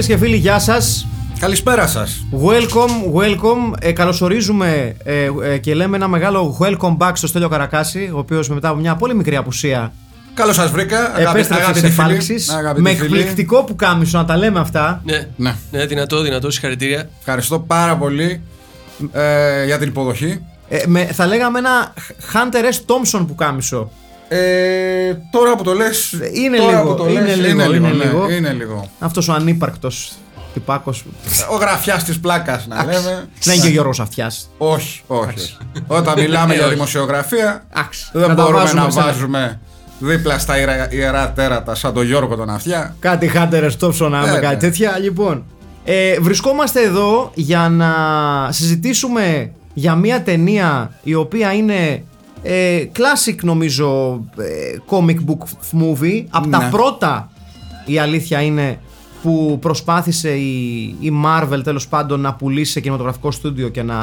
Φίλες και φίλοι, γεια σας. Καλησπέρα σας. Welcome, welcome. Ε, καλωσορίζουμε ε, ε, και λέμε ένα μεγάλο welcome back στο Στέλιο Καρακάση, ο οποίος μετά από μια πολύ μικρή απουσία Καλώς σας βρήκα. αγάπη- επέστρεψε αγαπητοί εξ φίλοι. εφάλξης. Αγαπητοί Με φίλοι. εκπληκτικό που κάμισο να τα λέμε αυτά. Ναι, Ναι. ναι. δυνατό, δυνατό, συγχαρητήρια. Ευχαριστώ πάρα πολύ ε, για την υποδοχή. Ε, με, θα λέγαμε ένα Hunter S. Thompson που κάμισο. Ε, τώρα που το λες. Είναι τώρα λίγο, Που το είναι λες, λίγο, είναι λίγο. είναι ναι, λίγο. είναι λίγο. Αυτός ο ανύπαρκτος τυπάκος. Ο γραφιάς της πλάκας να λέμε. Δεν είναι και ο Γιώργος Αυτιάς. Όχι, όχι. όχι. Όταν μιλάμε για δημοσιογραφία, Εντάξει, δεν να τα μπορούμε βάζουμε να σε ένα- βάζουμε δίπλα στα ιερά, ιερά τέρατα σαν τον Γιώργο τον Αυτιά. Κάτι Hunter S. Thompson, άμα Ε, κάτι ναι. τέτοια. Λοιπόν, ε, βρισκόμαστε εδώ για να συζητήσουμε για μια ταινία η οποία είναι ε, classic νομίζω ε, comic book movie. Από τα Ναι. πρώτα η αλήθεια είναι που προσπάθησε η, η Marvel τέλος πάντων να πουλήσει σε κινηματογραφικό στούντιο και να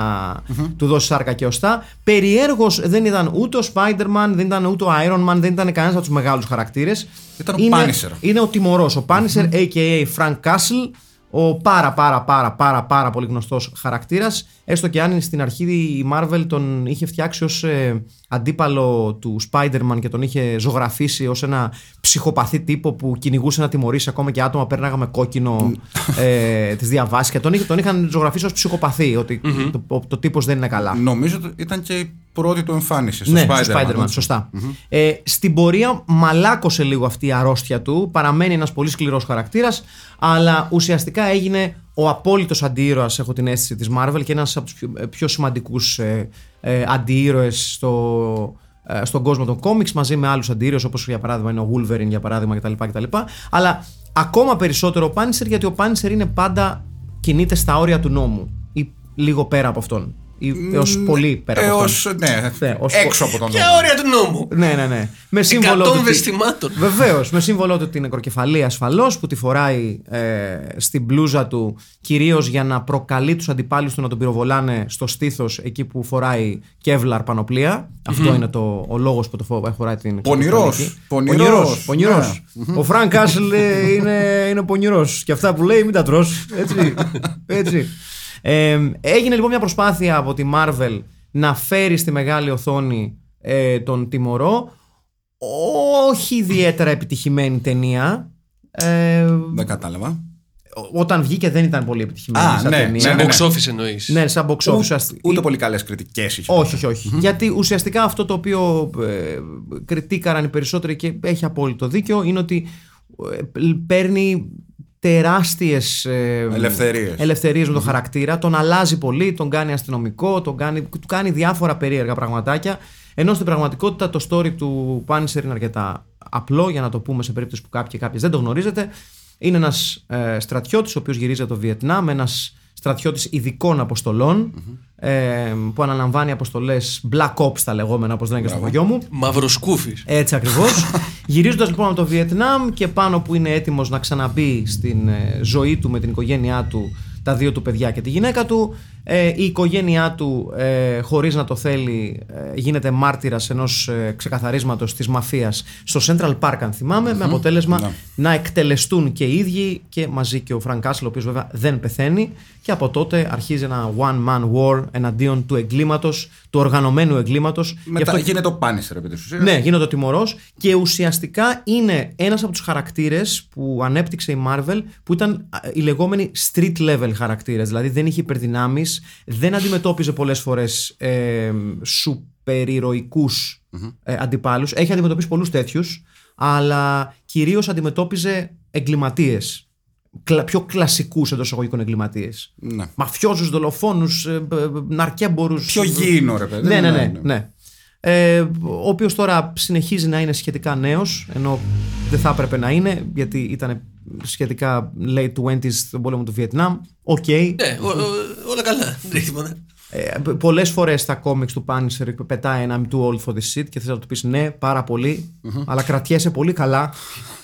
του δώσει σάρκα και οστά. Περιέργως δεν ήταν ούτε ο Spider-Man, δεν ήταν ούτε ο Iron Man, δεν ήταν κανένας από τους μεγάλους χαρακτήρες. Ήταν ο είναι, Punisher. Είναι ο τιμωρός, ο Punisher a.k.a. Frank Castle, ο πάρα πάρα πάρα πάρα πάρα πολύ γνωστός χαρακτήρας, έστω και αν στην αρχή η Marvel τον είχε φτιάξει ως ε, αντίπαλο του Spider-Man και τον είχε ζωγραφίσει ως ένα ψυχοπαθή τύπο που κυνηγούσε να τιμωρήσει ακόμα και άτομα πέρναγα με κόκκινο ε, τις διαβάσεις και τον, είχε, τον είχαν ζωγραφίσει ως ψυχοπαθή, ότι το, ο, το τύπος δεν είναι καλά. Νομίζω ότι ήταν και η πρώτη του εμφάνιση στο Ναι, Spider-Man. στο Spider-Man, σωστα Ε, στην πορεία μαλάκωσε λίγο αυτή η αρρώστια του. Παραμένει ένας πολύ σκληρός χαρακτήρας, αλλά ουσιαστικά έγινε ο απόλυτος αντιήρωας, έχω την αίσθηση, της Marvel και ένας από τους πιο, ε, πιο σημαντικούς ε, ε, αντιήρωες στο, ε, στον κόσμο των κόμιξ μαζί με άλλους αντιήρωες όπως για παράδειγμα είναι ο Wolverine για παράδειγμα κτλ. κτλ. Αλλά ακόμα περισσότερο ο Punisher γιατί ο Punisher είναι πάντα κινείται στα όρια του νόμου ή λίγο πέρα από αυτόν. Ή έως πολύ πέρα από αυτόν. Έως, ναι, Ναι, ως- έξω από τον Ποια νόμο. όρια του νόμου. Ναι, ναι, ναι. Με σύμβολο. Εκατόν του- βεστημάτων. Βεβαίως. Με σύμβολο του ότι είναι νεκροκεφαλή ασφαλώς που τη φοράει ε, στην μπλούζα του κυρίως για να προκαλεί τους αντιπάλους του να τον πυροβολάνε στο στήθος εκεί που φοράει κέβλαρ πανοπλία. Αυτό είναι το, ο λόγος που το φο- φοράει την. Πονηρός. νεκροκεφαλή. Πονηρός. Πονηρός, πονηρός. Ναι. Ο Φρανκ Κάσλ ε, είναι, είναι πονηρός. Και αυτά που λέει μην τα τρως. Έτσι. έτσι. Ε, έγινε λοιπόν μια προσπάθεια από τη Marvel να φέρει στη μεγάλη οθόνη ε, τον τιμωρό. Όχι ιδιαίτερα επιτυχημένη ταινία. Ε, Δεν κατάλαβα. ό- όταν βγήκε δεν ήταν πολύ επιτυχημένη Α, σαν ναι, ταινία. Σαν ναι, ναι. box office εννοείς. Ναι, σαν box office. Ούτε, ουσιαστικά- ούτε πολύ καλές κριτικές είχε. όχι, όχι, όχι. Γιατί ουσιαστικά αυτό το οποίο ε, κριτήκαραν οι περισσότεροι και έχει απόλυτο δίκιο είναι ότι ε, παίρνει τεράστιες ε, Ελευθερίες. ελευθερίες με τον χαρακτήρα, τον αλλάζει πολύ, τον κάνει αστυνομικό, τον κάνει, του κάνει διάφορα περίεργα πραγματάκια ενώ στην πραγματικότητα το story του Punisher είναι αρκετά απλό για να το πούμε σε περίπτωση που κάποιοι και κάποιες δεν το γνωρίζετε. Είναι ένας ε, στρατιώτης ο οποίος γυρίζει από το Βιετνάμ, ένας στρατιώτης ειδικών αποστολών, ε, που αναλαμβάνει αποστολές Black Ops τα λεγόμενα όπως λένε και στο χωριό μου Μαυροσκούφης. έτσι ακριβώς. Γυρίζοντας λοιπόν από το Βιετνάμ και πάνω που είναι έτοιμος να ξαναμπεί στην ε, ζωή του με την οικογένειά του, τα δύο του παιδιά και τη γυναίκα του, ε, η οικογένειά του, ε, χωρίς να το θέλει, ε, γίνεται μάρτυρας ενός ε, ξεκαθαρίσματος της μαφίας στο Central Park, αν θυμάμαι, με αποτέλεσμα Ναι. να εκτελεστούν και οι ίδιοι και μαζί και ο Φρανκ Κάσλ, ο οποίος βέβαια δεν πεθαίνει. Και από τότε αρχίζει ένα one-man war εναντίον του εγκλήματος, του οργανωμένου εγκλήματος. Μετά γίνεται ο Punisher επί της ουσίας. Ναι, γίνεται ο τιμωρός και ουσιαστικά είναι ένας από τους χαρακτήρες που ανέπτυξε η Marvel που ήταν α, οι λεγόμενοι street level χαρακτήρες. Δηλαδή δεν είχε υπερδυνάμεις, δεν αντιμετώπιζε πολλές φορές ε, υπερηρωικούς ε, αντιπάλους. Έχει αντιμετωπίσει πολλούς τέτοιους, αλλά κυρίως αντιμετώπιζε εγκληματίες. Κλα, πιο κλασικούς εντός εισαγωγικών εγκληματίες. Ναι. Μαφιόζους, δολοφόνους, ε, ε, ε, ναρκέμπορους. Πιο γήινο, ρε παιδί. Ναι, ναι, ναι. ναι. Ε, ο οποίος τώρα συνεχίζει να είναι σχετικά νέος ενώ δεν θα έπρεπε να είναι γιατί ήταν σχετικά late 20s στον πόλεμο του Βιετνάμ. Οκ. Ναι, ο- ο- όλα καλά. Δεν έχει τίποτα. Ε, Πολλές φορές στα κόμιξ του Punisher πετάει ένα I'm too old for this shit και θες να του πεις ναι, πάρα πολύ, αλλά κρατιέσαι πολύ καλά.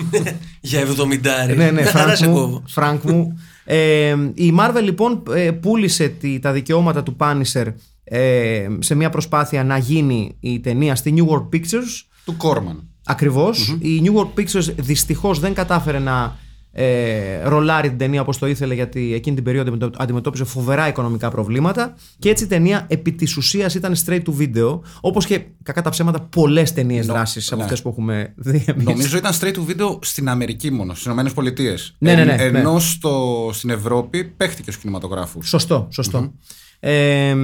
Για 70. ναι, ναι, Άρα Φρανκ σε μου. κόβω. Φρανκ μου. Ε, η Marvel λοιπόν ε, πούλησε τη- τα δικαιώματα του Punisher ε, σε μια προσπάθεια να γίνει η ταινία στη New World Pictures. Του Κόρμαν. Ακριβώς. Η New World Pictures δυστυχώς δεν κατάφερε να ε, ρολάρει την ταινία όπως το ήθελε γιατί εκείνη την περίοδο αντιμετω- αντιμετώπιζε φοβερά οικονομικά προβλήματα και έτσι η ταινία επί της ουσίας ήταν straight to video όπως και κακά τα ψέματα πολλές ταινίες δράσης από ναι. αυτές που έχουμε δει εμείς. Νομίζω ήταν straight to video στην Αμερική μόνο, στις Ηνωμένες Πολιτείες. Ναι, ναι, ναι, ναι. Ενώ στο, στην Ευρώπη παίχτηκε στου κινηματογράφου. Σωστό, σωστό. Ε,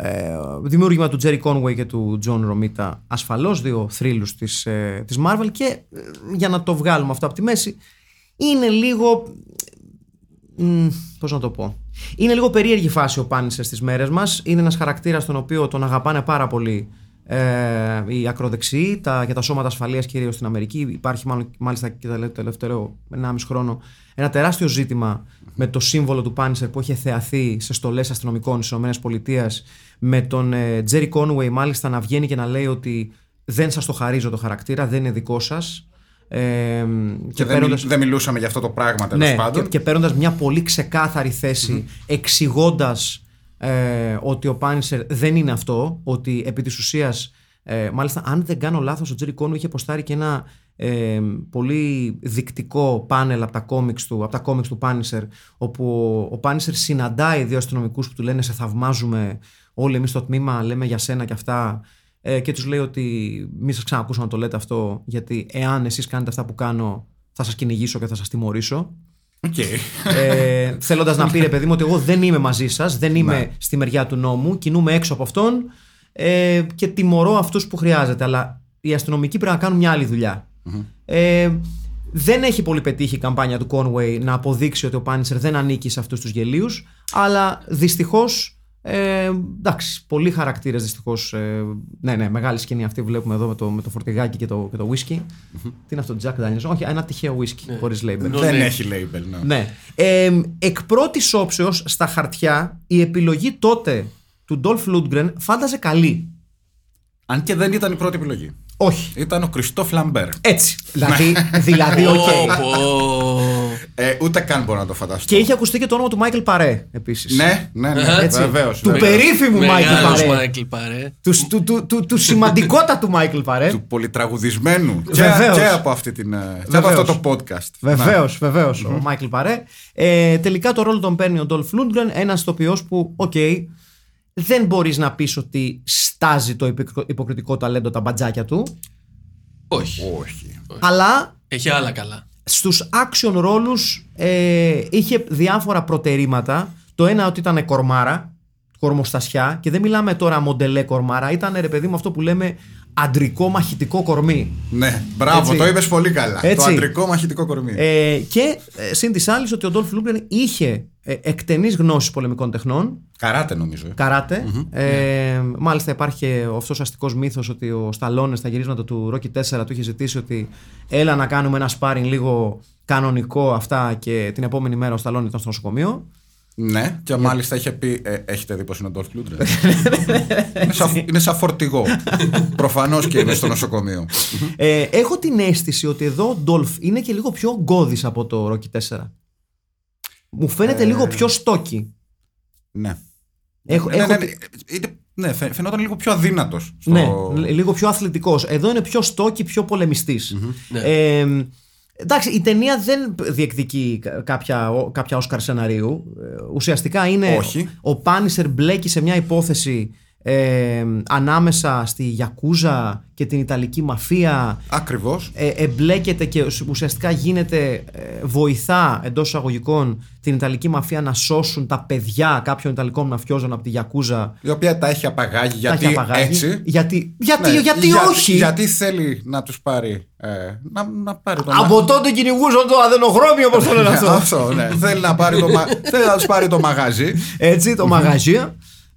ε, δημιούργημα του Τζέρι Conway και του Τζον Ρομίτα ασφαλώς δύο θρύλους της, ε, της Marvel και ε, για να το βγάλουμε αυτό από τη μέση είναι λίγο μ, πώς να το πω είναι λίγο περίεργη φάση ο Πάνισερ στις μέρες μας. Είναι ένας χαρακτήρας τον οποίο τον αγαπάνε πάρα πολύ ε, οι ακροδεξιοί τα, και τα σώματα ασφαλείας κυρίως στην Αμερική. Υπάρχει μάλλον, μάλιστα και το τελευταίο 1,5 χρόνο ένα τεράστιο ζήτημα με το σύμβολο του Πάνισερ που είχε θεαθεί σε στολές αστυνομικών στις ΗΠΑ με τον ε, Τζέρι Κόνουεϊ μάλιστα να βγαίνει και να λέει ότι δεν σας το χαρίζω το χαρακτήρα, δεν είναι δικό σας ε, Και δεν, παίρνοντας- μιλ- δεν μιλούσαμε για αυτό το πράγμα τέλος ναι, πάντων. και, και παίρνοντας μια πολύ ξεκάθαρη θέση, εξηγώντας ε, ότι ο Πάνισερ δεν είναι αυτό, ότι επί της ουσίας. Ε, μάλιστα, αν δεν κάνω λάθος, ο Τζέρι Κόνου είχε ποστάρει και ένα ε, πολύ δεικτικό πάνελ από τα κόμιξ του, από τα κόμιξ του Πάνισερ, όπου ο, ο Πάνισερ συναντάει δύο αστυνομικούς που του λένε Σε θαυμάζουμε, όλοι εμείς στο τμήμα λέμε για σένα και αυτά. Ε, και τους λέει ότι μη σας ξανακούσω να το λέτε αυτό, γιατί εάν εσείς κάνετε αυτά που κάνω, θα σας κυνηγήσω και θα σας τιμωρήσω. Οκ. Ε, Θέλοντας να πει ρε παιδί μου ότι εγώ δεν είμαι μαζί σας, δεν είμαι στη μεριά του νόμου, κινούμαι έξω από αυτόν ε, και τιμωρώ αυτούς που χρειάζεται. Αλλά οι αστυνομικοί πρέπει να κάνουν μια άλλη δουλειά. Ε, δεν έχει πολύ πετύχει η καμπάνια του Conway να αποδείξει ότι ο Punisher δεν ανήκει σε αυτούς τους γελοίους, αλλά δυστυχώς. Ε, εντάξει, πολλοί χαρακτήρες δυστυχώς. Ε, ναι, ναι, μεγάλη σκηνή αυτή που βλέπουμε εδώ με το, με το φορτηγάκι και το, και το ουίσκι. Τι είναι αυτό, Jack Daniels; Όχι, ένα τυχαίο ουίσκι χωρίς label. δεν ναι. έχει label, ναι. Ναι. Ε, εκ πρώτης όψεως στα χαρτιά η επιλογή τότε του Dolph Lundgren φάνταζε καλή. Αν και δεν ήταν η πρώτη επιλογή. Όχι. Ήταν ο Κριστόφ Λαμπέρ. Έτσι. δηλαδή, δηλαδή, οκ. Πω, πω. Ε, ούτε καν μπορώ να το φανταστώ. Και είχε ακουστεί και το όνομα του Μάικλ Παρέ επίσης. Ναι, ναι, ναι. Έτσι. Βεβαίως. Του περίφημου Μάικλ Μεγάλος Παρέ. Μάικλ Παρέ. Του, του, του, του, του σημαντικότατου Μάικλ Παρέ. Του πολυτραγουδισμένου. και, Βεβαίως. και από, αυτή την, ε, και από Βεβαίως. αυτό το podcast. Βεβαίως, βεβαίως, ο Μάικλ Παρέ. Ε, τελικά το ρόλο τον παίρνει ο Ντόλφ Λούντγκρεν, ένας ηθοποιός που, οκ, δεν μπορείς να πεις ότι στάζει το υποκ- υποκριτικό ταλέντο τα μπατζάκια του, Όχι. Όχι. αλλά Έχει άλλα καλά. Στους action ρόλους ε, είχε διάφορα προτερήματα. Το ένα ότι ήταν κορμάρα, κορμοστασιά και δεν μιλάμε τώρα μοντελέ κορμάρα, ήταν ρε παιδί μου αυτό που λέμε αντρικό μαχητικό κορμί. Ναι, μπράβο, Έτσι. το είπες πολύ καλά. Έτσι. Το αντρικό μαχητικό κορμί. Ε, και ε, συν της άλλης ότι ο Ντόλφ Λούγκρεν είχε ε, εκτενείς γνώσεις πολεμικών τεχνών, Καράτε νομίζω. ε. καράτε. Ε, μάλιστα υπάρχει και αυτός ο αστικός μύθος ότι ο Σταλόνες στα γυρίσματα του Rocky 4 του είχε ζητήσει ότι έλα να κάνουμε ένα sparring λίγο κανονικό αυτά και την επόμενη μέρα ο Σταλόνες ήταν στο νοσοκομείο. Ναι, και μάλιστα είχε πει. ε, έχετε δει πω είναι ο Ντόλφ Λούντρεν; είναι, σαν, είναι σαν φορτηγό. Προφανώς και είναι στο νοσοκομείο. Ε, έχω την αίσθηση ότι εδώ ο Ντόλφ είναι και λίγο πιο γκώδης από το Rocky 4. Μου φαίνεται λίγο πιο στόκι. ναι. Έχω, ναι, έχω ναι, τη- ναι, είναι- ναι, φαι- φαινόταν λίγο πιο αδύνατος. Ναι, λ- λίγο πιο αθλητικός. Εδώ είναι πιο στόκι, πιο πολεμιστής. Ναι. Ε, εντάξει, η ταινία δεν διεκδικεί κα- κάποια, ο- κάποια Όσκαρ σεναρίου. Ε, Ουσιαστικά είναι Όχι. ο Πάνισερ μπλέκει σε μια υπόθεση ε, ανάμεσα στη Γιακούζα και την Ιταλική μαφία Ακριβώς. ε, εμπλέκεται και ουσιαστικά γίνεται, ε, βοηθά εντός εισαγωγικών την Ιταλική μαφία να σώσουν τα παιδιά κάποιων Ιταλικών μαφιόζων από τη Γιακούζα. Η οποία τα έχει απαγάγει Τα γιατί έχει απαγάγει. έτσι. Γιατί, γιατί, Ναι, γιατί για- όχι; Γιατί θέλει να τους πάρει. Ε, να, να πάρει το Από τότε κυνηγούσαν το αδενοχρώμιο, όπως το λένε Ναι, αυτό. αυτό, ναι. θέλει να πάρει το, μα... θέλει να τους πάρει το μαγάζι. Έτσι, το μαγαζί.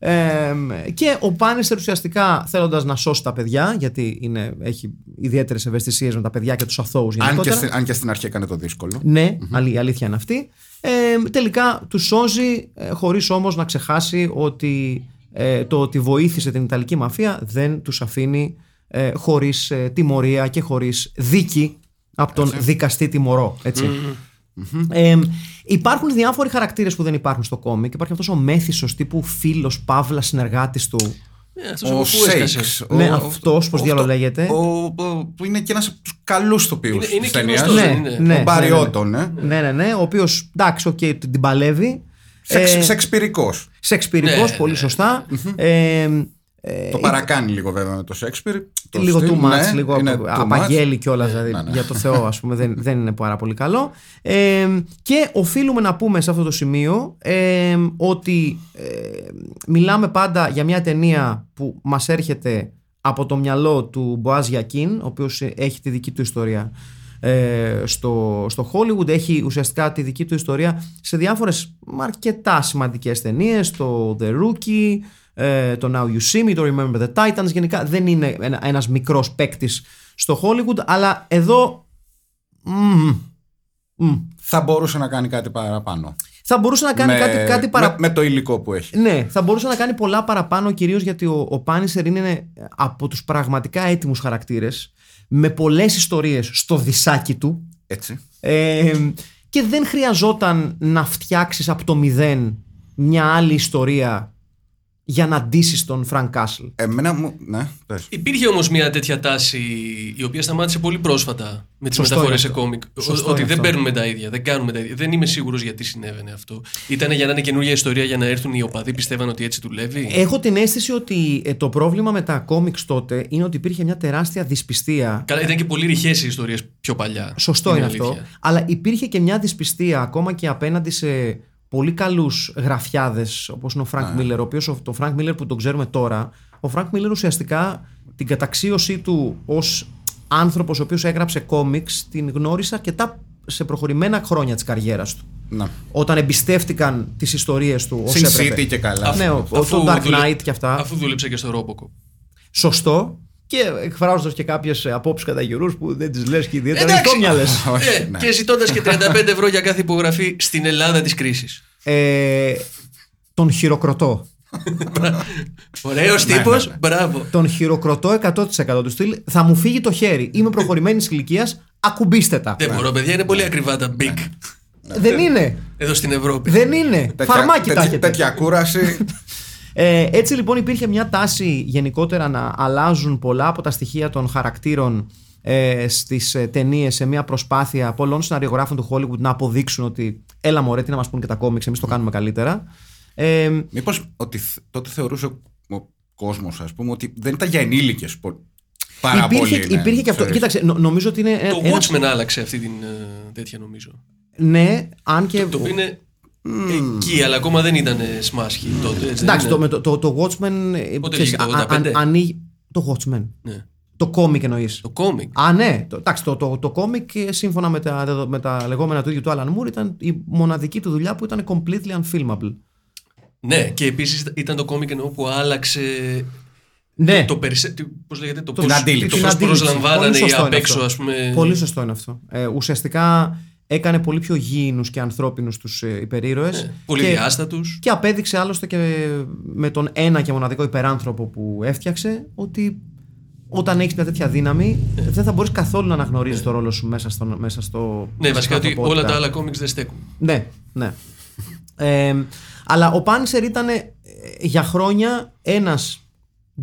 Ε, και ο Πάνιστερ ουσιαστικά θέλοντας να σώσει τα παιδιά, γιατί είναι, έχει ιδιαίτερες ευαισθησίες με τα παιδιά και τους αθώους αν, και γενικότερα. στην, αν και στην αρχή έκανε το δύσκολο. Ναι, αλη- η αλήθεια είναι αυτή. Ε, τελικά τους σώζει ε, χωρίς όμως να ξεχάσει ότι ε, το ότι βοήθησε την Ιταλική μαφία δεν τους αφήνει ε, χωρίς ε, τιμωρία και χωρίς δίκη από τον δικαστή τιμωρό. Έτσι. Ε, υπάρχουν διάφοροι χαρακτήρες που δεν υπάρχουν στο κόμικ. Υπάρχει αυτός ο μέθησος τύπου φίλος, παύλας, συνεργάτης του. Ε, αυτός Ο από πού έσκασες; Σέιξ. Ναι, ο- αυτός, πώς ο- διάλογο ο- λέγεται. ο- ο- Που είναι και ένας από τους καλούς τοπίους Είναι- είναι της και ταινίας. γνωστός, Ναι, δεν είναι; ναι, Ο Μπάρι Ότον, ε. Ναι, ναι, ναι. Ο οποίος, εντάξει, οκ, την παλεύει. Σεξ, Ε, Σεξπυρικός. Σεξπυρικός, Ναι, πολύ ναι. σωστά. Ε, ε, Το παρακάνει λίγο βέβαια με το Σέξπιρ. Το λίγο στυλ, too much, ναι, λίγο είναι απο- too απαγγέλει much. κιόλα, δηλαδή, Ναι, ναι. για το Θεό, ας πούμε, δεν, δεν είναι πάρα πολύ καλό. Ε, και οφείλουμε να πούμε σε αυτό το σημείο ε, ότι ε, μιλάμε πάντα για μια ταινία που μας έρχεται από το μυαλό του Μποάζ Γιακίν, ο οποίος έχει τη δική του ιστορία ε, στο, στο Hollywood. Έχει ουσιαστικά τη δική του ιστορία σε διάφορες αρκετά σημαντικές ταινίες, το The Rookie, ε, το Now You See Me, το Remember the Titans. Γενικά δεν είναι ένα, ένας μικρός παίκτης στο Hollywood, αλλά εδώ μμμ, μμ, Θα μπορούσε να κάνει κάτι παραπάνω. θα μπορούσε να κάνει με, κάτι, κάτι παρα... με, με το υλικό που έχει. Ναι, θα μπορούσε να κάνει πολλά παραπάνω κυρίως γιατί ο, ο Πάνισερ είναι από τους πραγματικά έτοιμους χαρακτήρες με πολλές ιστορίες στο δισάκι του Έτσι. ε, και δεν χρειαζόταν να φτιάξεις από το μηδέν μια άλλη ιστορία για να ντύσεις τον Φρανκ Κάσλ. Εμένα μου. Ναι, πες. Υπήρχε όμως μια τέτοια τάση η οποία σταμάτησε πολύ πρόσφατα με τις Σωστό μεταφορές είναι σε αυτό. κόμικ. Ο- Σωστό ότι είναι δεν αυτό. παίρνουμε τα ίδια, δεν κάνουμε τα ίδια. Δεν είμαι σίγουρος γιατί συνέβαινε αυτό. Ήταν για να είναι καινούργια ιστορία για να έρθουν οι οπαδοί, πιστεύαν ότι έτσι δουλεύει; Έχω την αίσθηση ότι ε, το πρόβλημα με τα κόμιξ τότε είναι ότι υπήρχε μια τεράστια δυσπιστία. Καλά, ήταν και πολύ ρηχές οι ιστορίες πιο παλιά. Σωστό είναι, αυτό. αλήθεια. Αλλά υπήρχε και μια δυσπιστία ακόμα και απέναντι σε πολύ καλούς γραφιάδες όπως είναι ο Φρανκ Μίλλερ, ο οποίος ο- το Φρανκ Μίλλερ που τον ξέρουμε τώρα, ο Φρανκ Μίλλερ ουσιαστικά την καταξίωσή του ως άνθρωπος ο οποίος έγραψε κόμιξ την γνώρισε αρκετά σε προχωρημένα χρόνια της καριέρας του. Να. Όταν εμπιστεύτηκαν τις ιστορίες του ως Sin έπρεπε. City και καλά. Ναι, ο, Αφού το Dark δούλε- Knight και αυτά. Αφού δούλεψε και στο Robocop. Σωστό. Και εκφράζοντας και κάποιες απόψεις κατά γυρού που δεν τις λες και ιδιαίτερα Εντάξει. ιστόμυαλε. Όχι, Ε, ναι. Και ζητώντας και 35 ευρώ για κάθε υπογραφή στην Ελλάδα της κρίσης. ε, τον χειροκροτώ. Ωραίος Ναι, τύπος, ναι, ναι. μπράβο. Τον χειροκροτώ 100% του στυλ. Θα μου φύγει το χέρι. Είμαι προχωρημένης ηλικίας. Ακουμπήστε τα. Δεν μπορώ, παιδιά, είναι πολύ ακριβά τα big Δεν είναι. εδώ στην Ευρώπη. Δεν είναι. Τέτοια- Φαρμάκι τα τέτοια- έχετε. Τέτοια κούραση. Ε, έτσι λοιπόν υπήρχε μια τάση γενικότερα να αλλάζουν πολλά από τα στοιχεία των χαρακτήρων ε, στις ε, ταινίες σε μια προσπάθεια πολλών σεναριογράφων του Hollywood να αποδείξουν ότι έλα μωρέ τι να μας πούν και τα κόμιξ εμείς το κάνουμε καλύτερα ε, Μήπως ότι θ- τότε θεωρούσε ο, ο κόσμος, ας πούμε, ότι δεν ήταν για ενήλικες. Πάρα υπήρχε, πολύ. ναι, υπήρχε και αυτό θεωρείς. κοίταξε νο- νομίζω ότι είναι Το ένα- Watchmen άλλαξε αυτή την ε, τέτοια νομίζω. ναι αν και Το οποίο είναι εκεί, αλλά ακόμα δεν ήταν σμάσχη τότε. Έτσι, εντάξει δεν το, είναι. με το, το, το Watchmen ε, Πότε ξέρεις, βγήκε, το α- α- 85? ανοίγει το Watchmen Ναι. το κόμικ εννοείς Το κόμικ. Α, ναι. Το, εντάξει, το, το, το κόμικ ε, σύμφωνα με τα, δεδο- με τα λεγόμενα του ίδιου του Alan Moore ήταν η μοναδική του δουλειά που ήταν completely unfilmable. Ναι, και επίσης ήταν το κόμικ εννοώ που άλλαξε Ναι, το περισέ... τι- πώς λέγεται, το Την πώς, αντίληψη. το την πώς αντίληψη. προσλαμβάνανε Πολύ οι σωστό απ' είναι έξω, αυτό. ας πούμε. πολύ σωστό είναι αυτό. Ε, ουσιαστικά έκανε πολύ πιο γήινους και ανθρώπινους τους ε, υπερήρωες. Ναι, πολύ και, διάστατους. και απέδειξε άλλωστε και με τον ένα και μοναδικό υπεράνθρωπο που έφτιαξε ότι όταν έχεις μια τέτοια δύναμη δεν θα μπορείς καθόλου να αναγνωρίζεις το ρόλο σου μέσα στο, μέσα στο Ναι, στην βασικά ότι ανθρωπότητα. όλα τα άλλα κόμικς δεν στέκουν. Ναι, ναι. Ε, αλλά ο Πάνισερ ήταν ε, για χρόνια ένας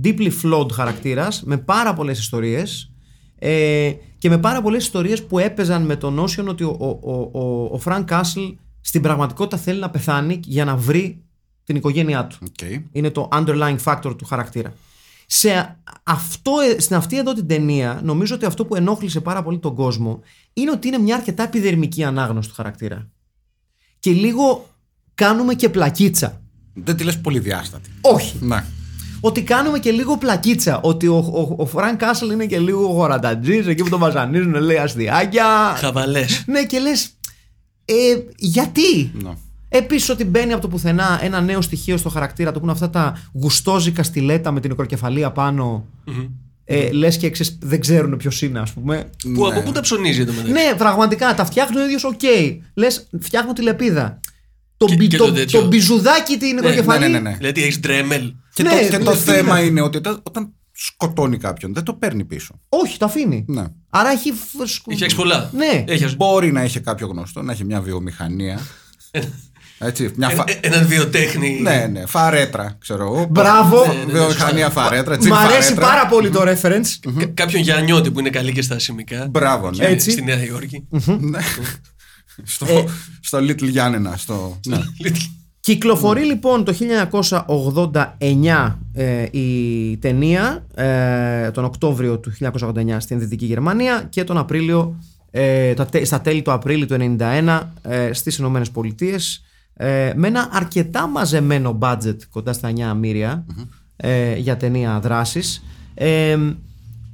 deeply flawed χαρακτήρας με πάρα πολλές ιστορίες ε, και με πάρα πολλές ιστορίες που έπαιζαν με τον notion ότι ο, ο, ο, ο, ο Frank Castle στην πραγματικότητα θέλει να πεθάνει για να βρει την οικογένειά του. Οκ. Είναι το underlying factor του χαρακτήρα. Σε αυτό, στην αυτή εδώ την ταινία, νομίζω ότι αυτό που ενόχλησε πάρα πολύ τον κόσμο είναι ότι είναι μια αρκετά επιδερμική ανάγνωση του χαρακτήρα. Και λίγο κάνουμε και πλακίτσα. Δεν τη λες πολυδιάστατη. Όχι. Ναι. Ότι κάνουμε και λίγο πλακίτσα. Ότι ο, ο, ο Φρανκ Κάσελ είναι και λίγο χωρατατζής, εκεί που τον βασανίζουν, λέει αστειάκια. Χαβαλές. ναι, και λες. Ε, γιατί; Ναι. Επίσης ότι μπαίνει από το πουθενά ένα νέο στοιχείο στο χαρακτήρα του που είναι αυτά τα γουστόζικα στιλέτα με την νεκροκεφαλή πάνω. Ε, Λες και ξέρεις, δεν ξέρουν ποιος είναι, ας πούμε. Που από πού τα ψωνίζει εν τω μεταξύ. Ναι, πραγματικά τα φτιάχνει ο ίδιο, οκ. Λες, φτιάχνω τη λεπίδα. Το, Και- μπι- και το, το τέτοιο. το μπιζουδάκι την μικροκεφαλή. ναι, ναι, ναι. Δηλαδή έχεις ντρέμελ. Και, Ναι, το, και το ναι, θέμα ναι. είναι ότι όταν, όταν σκοτώνει κάποιον δεν το παίρνει πίσω. Όχι, το αφήνει. Ναι. Άρα έχει. φ- σκου- Έχεις φτιάξει πολλά. Ναι. Έχεις ας- Μπορεί να είχε κάποιο γνωστό, να έχει μια βιομηχανία. Έτσι, μια φα... ε- ε- έναν βιοτέχνη. Ναι, ναι, φαρέτρα, ξέρω εγώ. Μπράβο. Βιο- Βιομηχανία φαρέτρα. Μ' τζιν αρέσει φαρέτρα. πάρα πολύ το reference. Κα- Κάποιον Γιαννιώτη που είναι καλή και στα σημικά. Μπράβο, ναι. Έτσι. Στη Νέα Υόρκη. Ναι. στο, Ε. στο Little Γιάννενα. Στο... ναι. Κυκλοφορεί λοιπόν το 1989 ε, η ταινία, ε, τον Οκτώβριο του 1989 στην Δυτική Γερμανία και τον Απρίλιο, ε, τα τε- στα τέλη του Απρίλη του 1991 ε, στις Ηνωμένες Πολιτείες ε, με ένα αρκετά μαζεμένο budget κοντά στα 9 μύρια ε, για ταινία δράσης ε,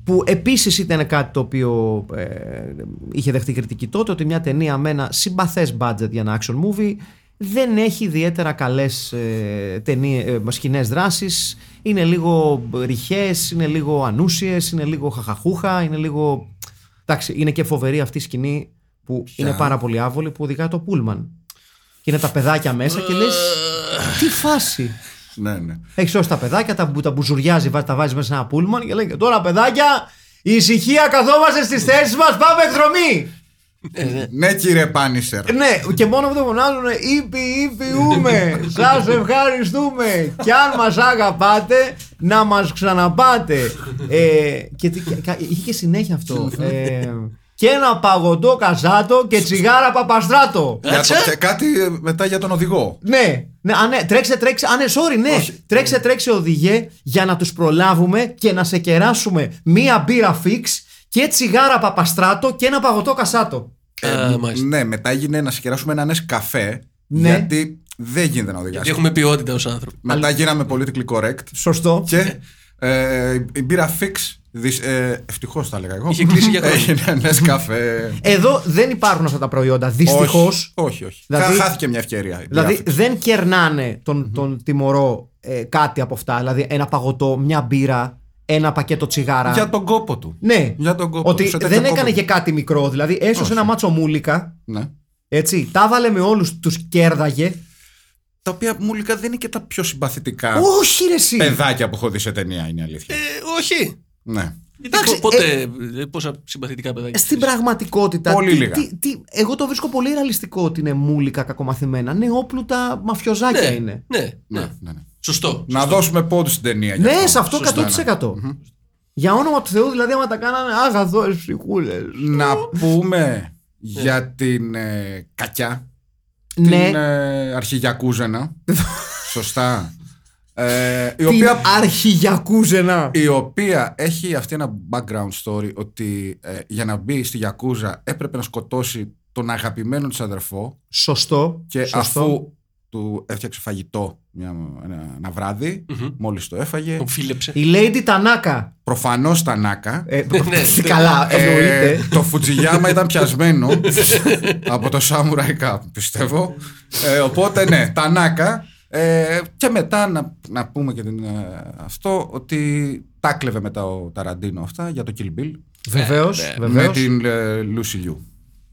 που επίσης ήταν κάτι το οποίο ε, είχε δεχτεί κριτική τότε ότι μια ταινία με ένα συμπαθές budget για ένα action movie δεν έχει ιδιαίτερα καλές ε, ταινίες, ε, σκηνές δράσης είναι λίγο ρηχές, είναι λίγο ανούσιες είναι λίγο χαχαχούχα, είναι λίγο εντάξει, είναι και φοβερή αυτή η σκηνή που είναι πάρα πολύ άβολη που οδηγάει το πούλμαν. Και είναι τα παιδάκια μέσα και λες τι φάση. Ναι, ναι. Ναι, κύριε Πάνισερ. ναι, και μόνο που το φωνάζουν, ήπι, ήπιούμε, σας ευχαριστούμε. Κι αν μας αγαπάτε, να μας ξαναπάτε. ε, και, τι- και- κα- είχε και συνέχεια αυτό. ε, και ένα παγωτό καζάτο και τσιγάρα παπαστράτο. Για το- και κάτι μετά για τον οδηγό. Ναι, ναι, α, ναι, τρέξε, τρέξε. Α, ναι, sorry, ναι. Τρέξε, τρέξε, οδηγέ για να τους προλάβουμε και να σε κεράσουμε μία μπύρα fix και τσιγάρα παπαστράτο και ένα παγωτό κασάτο. Α, μάλιστα. Ναι, μετά έγινε να συγκεράσουμε ένα νες καφέ. Ναι. Γιατί δεν γίνεται να Γιατί οδηγάσει. έχουμε ποιότητα ως άνθρωποι. Μετά γίναμε politically correct. Σωστό. Και ε, η μπύρα fix. Ε, Ευτυχώς θα έλεγα εγώ. Είχε κλείσει για χρόνια. Έγινε νες καφέ. Εδώ δεν υπάρχουν αυτά τα προϊόντα. Δυστυχώς. Όχι, όχι. όχι. Δηλαδή- Χά- Χάθηκε μια ευκαιρία. η Δηλαδή Bira Fix. δεν κερνάνε τον, τον τιμωρό ε, κάτι από αυτά. Δηλαδή ένα παγωτό, μια μπύρα, ένα πακέτο τσιγάρα. Για τον κόπο του. Ναι, Για τον κόπο ότι του, σε τέτοιο δεν κόπο έκανε του. και κάτι μικρό. Δηλαδή έσωσε ένα μάτσο μούλικα. Ναι. Έτσι, τα βάλε με όλους, τους κέρδαγε. Τα οποία μουλικά δεν είναι και τα πιο συμπαθητικά Όχι, ρε, εσύ. παιδάκια που έχω δει σε ταινία, είναι η αλήθεια. Ε, όχι. Ναι. Γιατί Εντάξει, πο- πότε. ε, πόσα συμπαθητικά παιδάκια. Στην πραγματικότητα. Πολύ τι, λίγα. τι- τι- εγώ το βρίσκω πολύ ρεαλιστικό ότι είναι μούλικα κακομαθημένα. Νεόπλουτα μαφιοζάκια Ναι, είναι. ναι, Ναι, ναι. ναι, ναι. Σωστό. Να δώσουμε πόντους στην ταινία. γι' Ναι, σε αυτό Σωστά, 100%. Για όνομα του Θεού, δηλαδή, άμα τα κάνανε αγαθόρε ψυχούλε. Να πούμε για την ε, κακιά. Ναι, Την ε, αρχηγιακούζενα. Σωστά. Ε, η, την οποία, αρχηγιακούζενα. η οποία έχει αυτή ένα background story ότι ε, για να μπει στη Γιακούζα έπρεπε να σκοτώσει τον αγαπημένο της αδερφό Σωστό. και σωστό. αφού του έφτιαξε φαγητό μια, ένα, ένα βράδυ, μόλις το έφαγε, Τον φίλεψε. Η Lady Τανάκα. προφανώς Τανάκα, Ε, ναι. καλά, Ε, εννοείται. το Φουτζιγιάμα ήταν πιασμένο από το Samurai Cup, πιστεύω. Ε, οπότε ναι, Τανάκα. Ε, και μετά να, να πούμε και την, ε, αυτό ότι τα κλεβε μετά ο Ταραντίνο αυτά για το Kill Bill Βεβαίως. με την ε, Lucy Liu.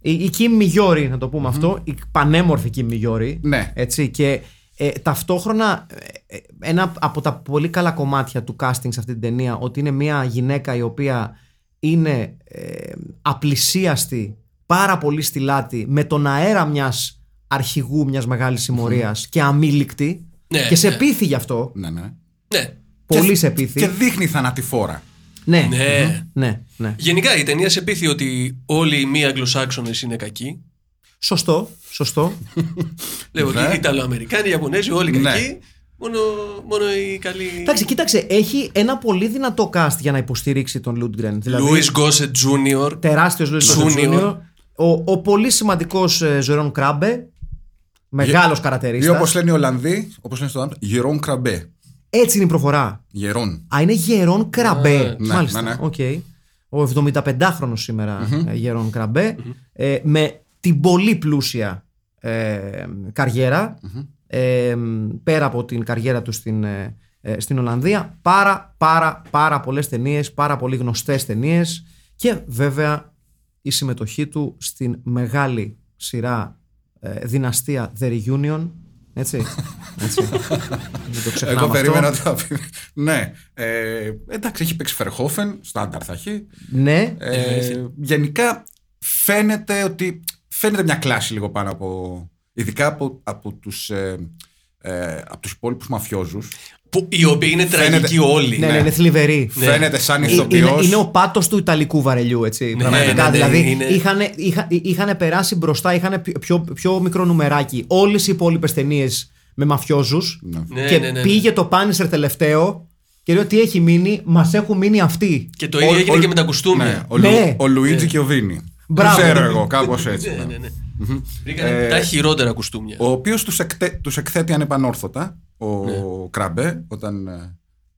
Η, η Kim Μιγιόρη, να το πούμε αυτό, η πανέμορφη Kim Μιγιόρη. Ναι. Έτσι, και ε, ταυτόχρονα ε, ε, ένα από τα πολύ καλά κομμάτια του casting σε αυτή την ταινία ότι είναι μια γυναίκα η οποία είναι ε, απλησίαστη, πάρα πολύ στη λάτη, με τον αέρα μιας αρχηγού μιας μεγάλης συμμορίας και αμήλικτη Ναι, και σε ναι. πείθει γι' αυτό. Ναι, ναι. Ναι. Πολύ Και- σε πείθει. Και δείχνει θανατηφόρα. Ναι, Ναι. ναι, ναι. Γενικά η ταινία σε πείθει ότι όλοι οι μη Αγγλοσάξονες είναι κακοί. Σωστό, σωστό. Λέω Ναι. ότι οι Ιταλοαμερικάνοι, οι Ιαπωνέζοι, όλοι Ναι. κακοί. Μόνο, μόνο η καλή. Εντάξει, κοίταξε, έχει ένα πολύ δυνατό cast για να υποστηρίξει τον Λούντγκρεν. Δηλαδή, Λούι Γκόσετ Τζούνιορ. τεράστιος Λούι Τζούνιορ. Ο, ο πολύ σημαντικός Ζερόν Κράμπε. Μεγάλος Ή καρατερίστας. όπως λένε οι Ολλανδοί, όπως λένε στο Άμπ, Γερόν Κραμπέ. Έτσι είναι η προφορά. Γερόν. Α, είναι Γερόν Κραμπέ. ναι, Μάλιστα. ναι, ναι. οκ. Ο 75χρονος σήμερα ε, Γερόν Κραμπέ. ε, με την πολύ πλούσια ε, καριερα ε, πέρα από την καριέρα του στην, ε, ε, στην Ολλανδία. Πάρα, πάρα, πάρα πολλές ταινίες, πάρα πολύ γνωστές ταινίες και βέβαια η συμμετοχή του στην μεγάλη σειρά ε, δυναστεία The Reunion. Έτσι. Έτσι. Δεν το ξεχνάμε Εγώ αυτό. περίμενα ότι θα πει. Ναι. Ε, εντάξει, έχει παίξει Φερχόφεν, στάνταρ θα έχει. Ναι, Ε, γενικά φαίνεται ότι φαίνεται μια κλάση λίγο πάνω από. ειδικά από, από τους, ε, ε, από τους υπόλοιπους μαφιόζους. Που, οι οποίοι είναι τραγικοί όλοι. ναι, ναι, είναι θλιβερή. Φαίνεται σαν Ε, Είναι, ηθοποιός. είναι ο πάτος του Ιταλικού βαρελιού, έτσι. πραγματικά. ναι, ναι, δηλαδή, είναι- είχαν, είχα, είχαν περάσει μπροστά, είχαν πιο, πιο, πιο μικρό νουμεράκι όλες οι υπόλοιπες ταινίες με μαφιόζους Ναι, και ναι, ναι, ναι. πήγε το Πάνισερ τελευταίο και λέει ότι έχει μείνει, μας έχουν μείνει αυτοί. Και το ίδιο Ο- έγινε ο- και με τα κουστούμια. Ναι, ο, Ναι. Λου- ο Λουίτζι και ο Βίνι. Μπράβο. Δεν ξέρω εγώ, κάπως έτσι. Ναι, ναι, ναι. Βρήκανε τα χειρότερα κουστούμια. Ο οποίος τους εκτε, τους εκθέτει ανεπανόρθωτα, ο Ναι. Κραμπέ, όταν ε,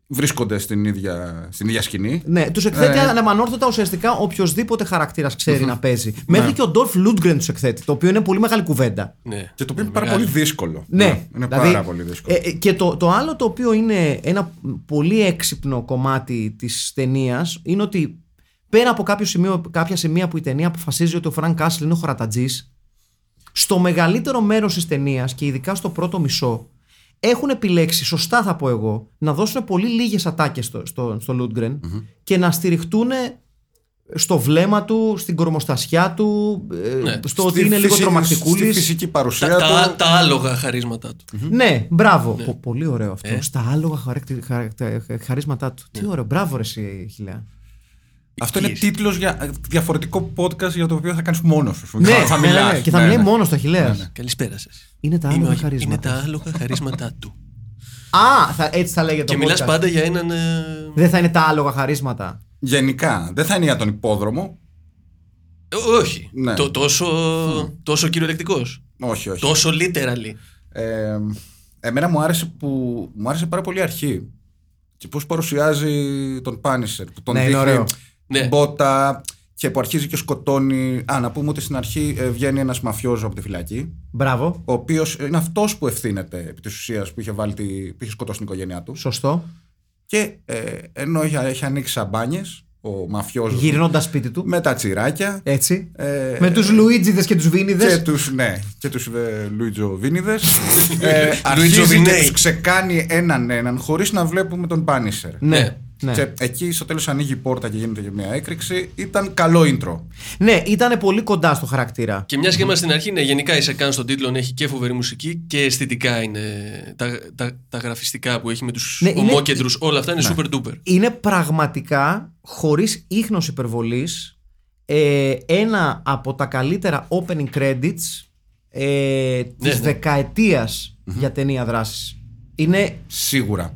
βρίσκονται στην ίδια, στην ίδια σκηνή. Ναι, τους εκθέτει Ε. ανεπανόρθωτα ουσιαστικά οποιοδήποτε χαρακτήρας ξέρει να παίζει. Μέχρι και ο Ντόρφ Λούντγκρεν τους εκθέτει, το οποίο είναι πολύ μεγάλη κουβέντα. Ναι. Και το οποίο είναι πάρα Μεγάλη. πολύ δύσκολο. Ναι, είναι δηλαδή, πάρα πολύ δύσκολο. ε, ε, και το, το άλλο το οποίο είναι ένα πολύ έξυπνο κομμάτι της ταινίας είναι ότι πέρα από κάποιο σημείο, κάποια σημεία που η ταινία αποφασίζει ότι ο Φρανκ Κάσλ είναι ο χωρατατζής στο μεγαλύτερο μέρος της ταινίας και ειδικά στο πρώτο μισό έχουν επιλέξει, σωστά θα πω εγώ, να δώσουν πολύ λίγες ατάκες στο, στο, στο Λούντγκρεν και να στηριχτούν στο βλέμμα του, στην κορμοστασιά του, ε, Ναι. στο ότι Στη είναι λίγο φυσι- Στη τρομακτικούλης. φυσική παρουσία Τα, τα, του. τα άλογα χαρίσματά του. Ναι, μπράβο. Πο- πολύ ωραίο αυτό. Ε. Στα άλογα χαρακτη- χαρακτε- χαρίσματά του. Τι ωραίο. Μπράβο, ρε, εσύ, Χιλιά. Αυτό είναι Εκείς. τίτλος για διαφορετικό podcast για το οποίο θα κάνεις μόνος σου. Ναι, θα, θα ναι, ναι, μιλάς. ναι. Και θα Ναι, μιλάει ναι. μόνος στο Χιλέα. Καλησπέρα σας. Είναι τα Είναι, άλογα ο- είναι χαρίσματα. τα άλογα χαρίσματά του. Α, θα, έτσι θα λέγεται και το μιλάς podcast. πάντα για έναν. ε, Δεν θα είναι τα άλογα χαρίσματα. Γενικά, δεν θα είναι για τον υπόδρομο. ε, όχι. Ναι. Το, τόσο, τόσο κυριολεκτικός. Όχι, όχι. Τόσο literally. Ε, εμένα μου άρεσε, που, μου άρεσε πάρα πολύ η αρχή. Και πώς παρουσιάζει τον Πάνισερ. Που τον Ναι, είναι δείχνει ωραίο. Ναι. μπότα και που αρχίζει και σκοτώνει. Α, να πούμε ότι στην αρχή ε, βγαίνει ένας μαφιόζος από τη φυλακή. Μπράβο. Ο οποίος είναι αυτός που ευθύνεται επί της ουσίας που είχε, βάλει τη, που είχε σκοτώσει την οικογένειά του. Σωστό. Και ε, ενώ έχει, έχει ανοίξει σαμπάνιες, ο μαφιόζος. Γυρνώντας σπίτι του. Με τα τσιράκια. Έτσι. Ε, Με τους Λουίτζιδες και τους και Βίνιδε. τους, ναι, και τους ε, Λουίτζο Βίνιδες ε, Λουίτζο αρχίζει και Βινέι. τους ξεκάνει έναν έναν χωρίς να βλέπουμε τον Πάνισερ Ναι. Ναι. και εκεί στο τέλος ανοίγει η πόρτα και γίνεται και μια έκρηξη ήταν καλό intro ναι, ήταν πολύ κοντά στο χαρακτήρα. Και μιας και είμαστε στην αρχή, ναι, γενικά η Σεκάν στον τίτλο έχει και φοβερή μουσική και αισθητικά είναι. Τα, τα, τα γραφιστικά που έχει με τους Ναι, ναι, είναι- ομόκεντρους, όλα αυτά είναι super duper. είναι πραγματικά χωρίς ίχνος υπερβολής ε, ένα από τα καλύτερα opening credits ε, της ναι. δεκαετίας για ταινία δράσης. Είναι, σίγουρα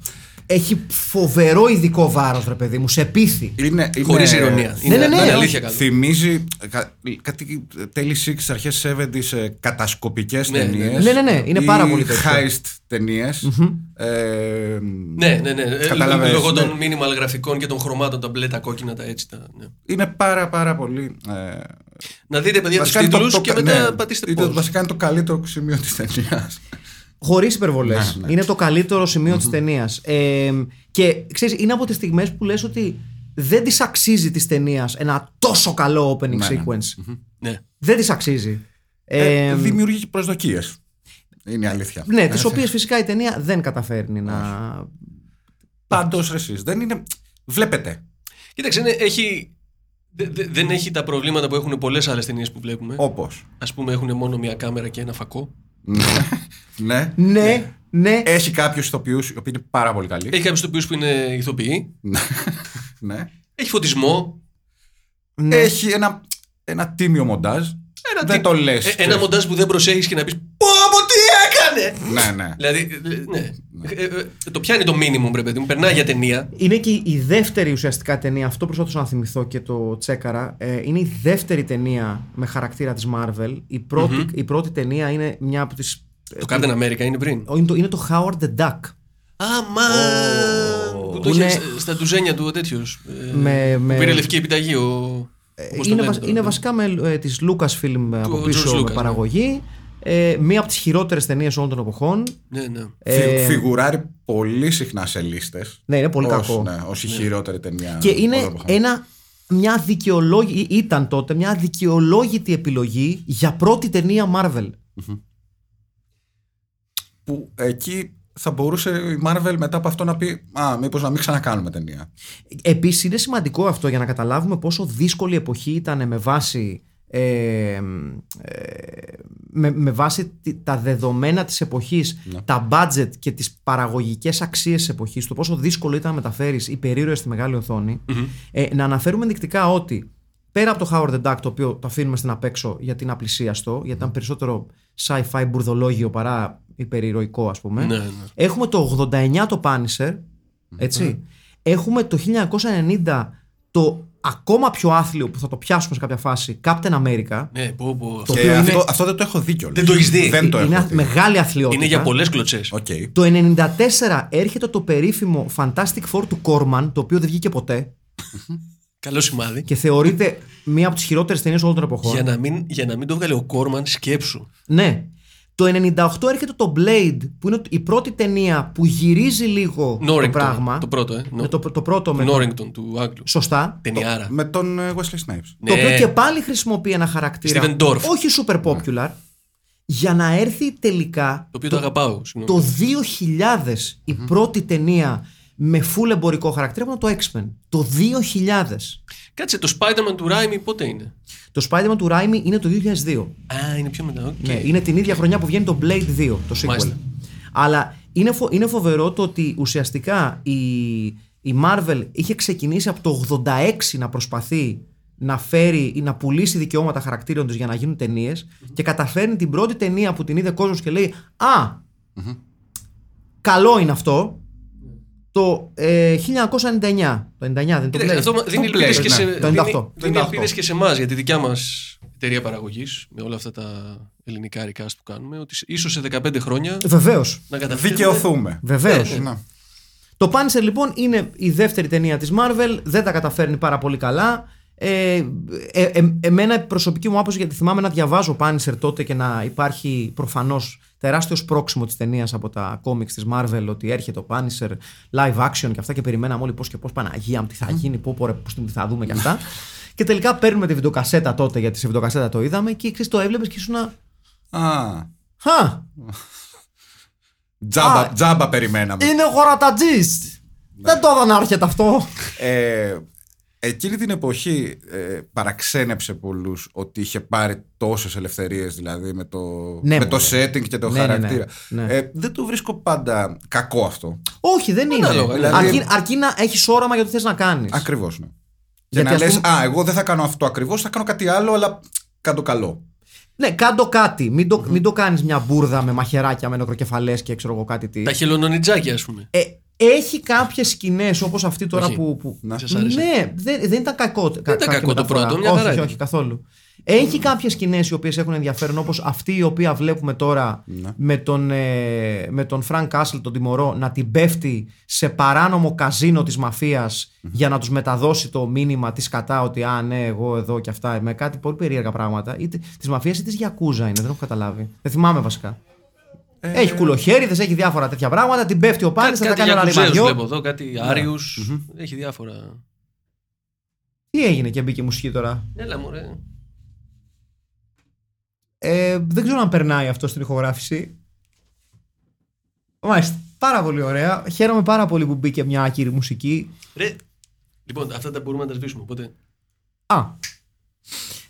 έχει φοβερό ειδικό βάρος ρε παιδί μου, σε πείθει. είναι, είναι, Χωρίς ηρωνία. Είναι, ναι, ναι, είναι ναι. αλήθεια καλό. θυμίζει κα- κάτι τέλη 6 αρχές 70s ε, κατασκοπικές Ναι, ναι, ταινίες ναι, ναι, ναι, είναι πάρα ή πολύ τέτοιο. heist ταινίες ε, Ναι, ναι, ναι. Ε, Καταλαβαίνεις, Λόγω ναι. των minimal γραφικών και των χρωμάτων, τα μπλε, τα κόκκινα, τα έτσι. Τα, ναι. είναι πάρα πάρα πολύ ε, Να δείτε, παιδιά, τους Βασικά είναι το- τίτλους το- και μετά ναι, πατήστε είναι- πώ. Ναι, Βασικά είναι το καλύτερο σημείο της ταινίας Χωρίς υπερβολές. Ναι, ναι. Είναι το καλύτερο σημείο της ταινίας. Ε, και ξέρεις, είναι από τις στιγμές που λες ότι δεν της αξίζει της ταινίας ένα τόσο καλό opening Ναι, ναι. sequence. Ναι. Δεν της αξίζει. Ε, Ε, δημιουργεί και προσδοκίες Είναι η αλήθεια. ναι, τις οποίες φυσικά η ταινία δεν καταφέρνει να. Πάντως εσείς δεν είναι. Βλέπετε. Κοίταξε, είναι- έχει, δε- δε- δεν έχει τα προβλήματα που έχουν πολλές άλλες ταινίες που βλέπουμε. Όπως. Α πούμε, έχουν μόνο μια κάμερα και ένα φακό. Ναι. Ναι, ναι. Έχει κάποιου ηθοποιούς οι οποίοι είναι πάρα πολύ καλοί. Έχει κάποιους τοπίου που είναι ηθοποιοί. ναι. Έχει φωτισμό. ναι. Έχει ένα, ένα τίμιο μοντάζ. Ένα δεν τι- το λες. Ε, ένα μοντάζ που δεν προσέχεις και να πεις Πω από τι έκανε! ναι, ναι. Δηλαδή, ε, ναι. Ε, ε, το πιάνει το μήνυμο, ρε παιδί μου. Περνάει για ταινία. Είναι και η δεύτερη ουσιαστικά ταινία, αυτό προσπαθούσα να θυμηθώ και το τσέκαρα. Ε, είναι η δεύτερη ταινία με χαρακτήρα της Marvel. Η πρωτη η πρώτη ταινία είναι μια από τις... Το Captain America είναι πριν. είναι, το, είναι το Howard the Duck. Αμάν! Που το Είναι- είχε στα τουζένια του ο τέτοιος. Με- με- Πήρε λευκή επιταγή ο. πώς το είναι, λένε βασ- τώρα. είναι βασικά με, ε, της Lucasfilm ε, από George πίσω Lucas, με ναι. παραγωγή. Ε, μία από τις χειρότερες ταινίες όλων των εποχών. Ναι, ναι. Ε, Φι- Φιγουράρει πολύ συχνά σε λίστες. Ναι, είναι πολύ κακό. Ναι, ως η χειρότερη ταινία. Και είναι όλων των εποχών. ένα, μια δικαιολόγη, ήταν τότε μια δικαιολόγητη επιλογή για πρώτη ταινία Marvel. Που εκεί θα μπορούσε η Marvel μετά από αυτό να πει Α, μήπως να μην ξανακάνουμε ταινία. Επίσης, είναι σημαντικό αυτό για να καταλάβουμε πόσο δύσκολη εποχή ήταν με βάση. Ε, ε, με, με βάση τη- τα δεδομένα της εποχής τα budget και τις παραγωγικές αξίες της εποχής το πόσο δύσκολο ήταν να μεταφέρεις υπερήρωες στη μεγάλη οθόνη, ε, να αναφέρουμε ενδεικτικά ότι πέρα από το Howard the Duck το οποίο το αφήνουμε στην απέξω γιατί είναι απλησίαστο γιατί ήταν περισσότερο sci-fi μπουρδολόγιο παρά υπερηρωικό ας πούμε Ναι, ναι. Έχουμε το 89 το Punisher, έτσι. Έχουμε το 1990 το ακόμα πιο άθλιο που θα το πιάσουμε σε κάποια φάση, Captain America. Ναι, πω, πω. Το Και οποίο είναι- αυτό, αυτό δεν το έχω δει κιόλας. Δεν το έχεις δει. Δεν το είναι έχω δει. μεγάλη αθλειότητα. Είναι για πολλές κλωτσές. Οκ. Το 94 έρχεται το περίφημο Fantastic Four του Corman, το οποίο δεν βγήκε ποτέ Καλό σημάδι. και θεωρείται μία από τις χειρότερες ταινίες όλων των εποχών. Για να, μην, για να μην το βγάλει ο Κόρμαν, σκέψου. Ναι. Το 98 έρχεται το Blade, που είναι η πρώτη ταινία που γυρίζει λίγο το Norrington. πράγμα. Το πρώτο, ε. Με το, το πρώτο με. Norrington του Άγγλου. Σωστά. Ταινιάρα. Με τον ε, Wesley Snipes. Το οποίο Ναι. και πάλι χρησιμοποιεί ένα χαρακτήρα. Steven Dorff. Όχι super popular. Για να έρθει τελικά Το οποίο το αγαπάω. συγγνώμη. το 2000 η πρώτη ταινία με full εμπορικό χαρακτήρα που ήταν το X-Men. Το 2000. Κάτσε, το Spider-Man του Raimi πότε είναι; Το Spider-Man του Raimi είναι το 2002. Α, είναι πιο μετά. οκ. Ναι, είναι την ίδια χρονιά που βγαίνει το Blade 2, το sequel. Μάλιστα. Αλλά είναι, φο- είναι φοβερό το ότι ουσιαστικά η, η Marvel είχε ξεκινήσει από το 86 να προσπαθεί να φέρει ή να πουλήσει δικαιώματα χαρακτήρων της για να γίνουν ταινίες και καταφέρνει την πρώτη ταινία που την είδε κόσμος και λέει Α, καλό είναι αυτό. Το ε, 1999. Το 99 δεν το Κοίταξε, λέει. αυτό δίνει Το ελπίδες Blade, και, ναι. σε, Το δίνει, 98. δίνει Το 98. ελπίδες και σε εμάς για τη δικιά μας εταιρεία παραγωγής, με όλα αυτά τα ελληνικά recast που κάνουμε, ότι ίσως σε 15 χρόνια Βεβαίως. να καταφέρουμε. Δικαιωθούμε. Βεβαίως. Ναι. Το Punisher λοιπόν είναι η δεύτερη ταινία της Marvel, δεν τα καταφέρνει πάρα πολύ καλά. Ε, ε, ε, εμένα η προσωπική μου άποψη γιατί θυμάμαι να διαβάζω Punisher τότε και να υπάρχει προφανώς τεράστιος πρόξιμο της ταινίας από τα κόμιξ της Marvel ότι έρχεται ο Punisher live action και αυτά και περιμέναμε όλοι πώς και πώς Παναγία μου τι θα γίνει, πού πού, πώς την θα δούμε και αυτά. και τελικά παίρνουμε τη βιντεοκασέτα τότε γιατί σε βιντεοκασέτα το είδαμε και ξέρεις το έβλεπες και ήσουν Α, Χα, τζάμπα, Α. τζάμπα περιμέναμε. είναι χωρατατζής. Δεν το είδα να έρχεται αυτό. Ε, εκείνη την εποχή ε, παραξένεψε πολλούς ότι είχε πάρει τόσες ελευθερίες δηλαδή με το, Ναι, με το μωρέ. setting και το Ναι, ναι, ναι. χαρακτήρα. Ναι. Ε, δεν το βρίσκω πάντα κακό αυτό. Όχι, δεν είναι. Ανάλογα, δηλαδή- αρκεί, αρκεί να έχεις όραμα για το τι θες να κάνεις. Ακριβώς, ναι. Και Γιατί, να ας λες, πούμε- α, εγώ δεν θα κάνω αυτό ακριβώς, θα κάνω κάτι άλλο, αλλά κάνω καλό. Ναι, κάν' το κάτι. Μην το, μην το κάνεις μια μπούρδα με μαχαιράκια, με νεκροκεφαλές και ξέρω εγώ κάτι τι. Τα χελωνονιντζάκια, ας πούμε. Ε, έχει κάποιες σκηνές όπως αυτή τώρα Όχι. που. που... Να. Σας άρεσε. Ναι, δεν, δεν ήταν κακό. κα- ήταν κακή κακό το μεταφορά. πρώτο, μια όχι, χαρά όχι, ήταν. όχι, καθόλου. Έχει κάποιες σκηνές οι οποίες έχουν ενδιαφέρον, όπως αυτή η οποία βλέπουμε τώρα Ναι. με τον, ε, με τον Φρανκ Κάσλ, τον τιμωρό, να την πέφτει σε παράνομο καζίνο της μαφίας για να τους μεταδώσει το μήνυμα της κατά ότι Α, ναι, εγώ εδώ και αυτά. Με κάτι πολύ περίεργα πράγματα. Της μαφίας ή της Γιακούζα είναι, δεν έχω καταλάβει. Δεν θυμάμαι βασικά. Έχει κουλοχέριδες, έχει διάφορα τέτοια πράγματα. Την πέφτει ο Πάνη, Κάτι, θα τα κάτι κάνει ένα για βλέπω ρημαδιό. εδώ, κάτι Άριους. Έχει διάφορα. Τι έγινε και μπήκε μουσική τώρα; Έλα μου, ρε. Ε, δεν ξέρω αν περνάει αυτό στην ηχογράφηση. Μάλιστα. Πάρα πολύ ωραία. Χαίρομαι πάρα πολύ που μπήκε μια άκυρη μουσική. ρε. Λοιπόν, αυτά τα μπορούμε να τα σβήσουμε. Οπότε. Α.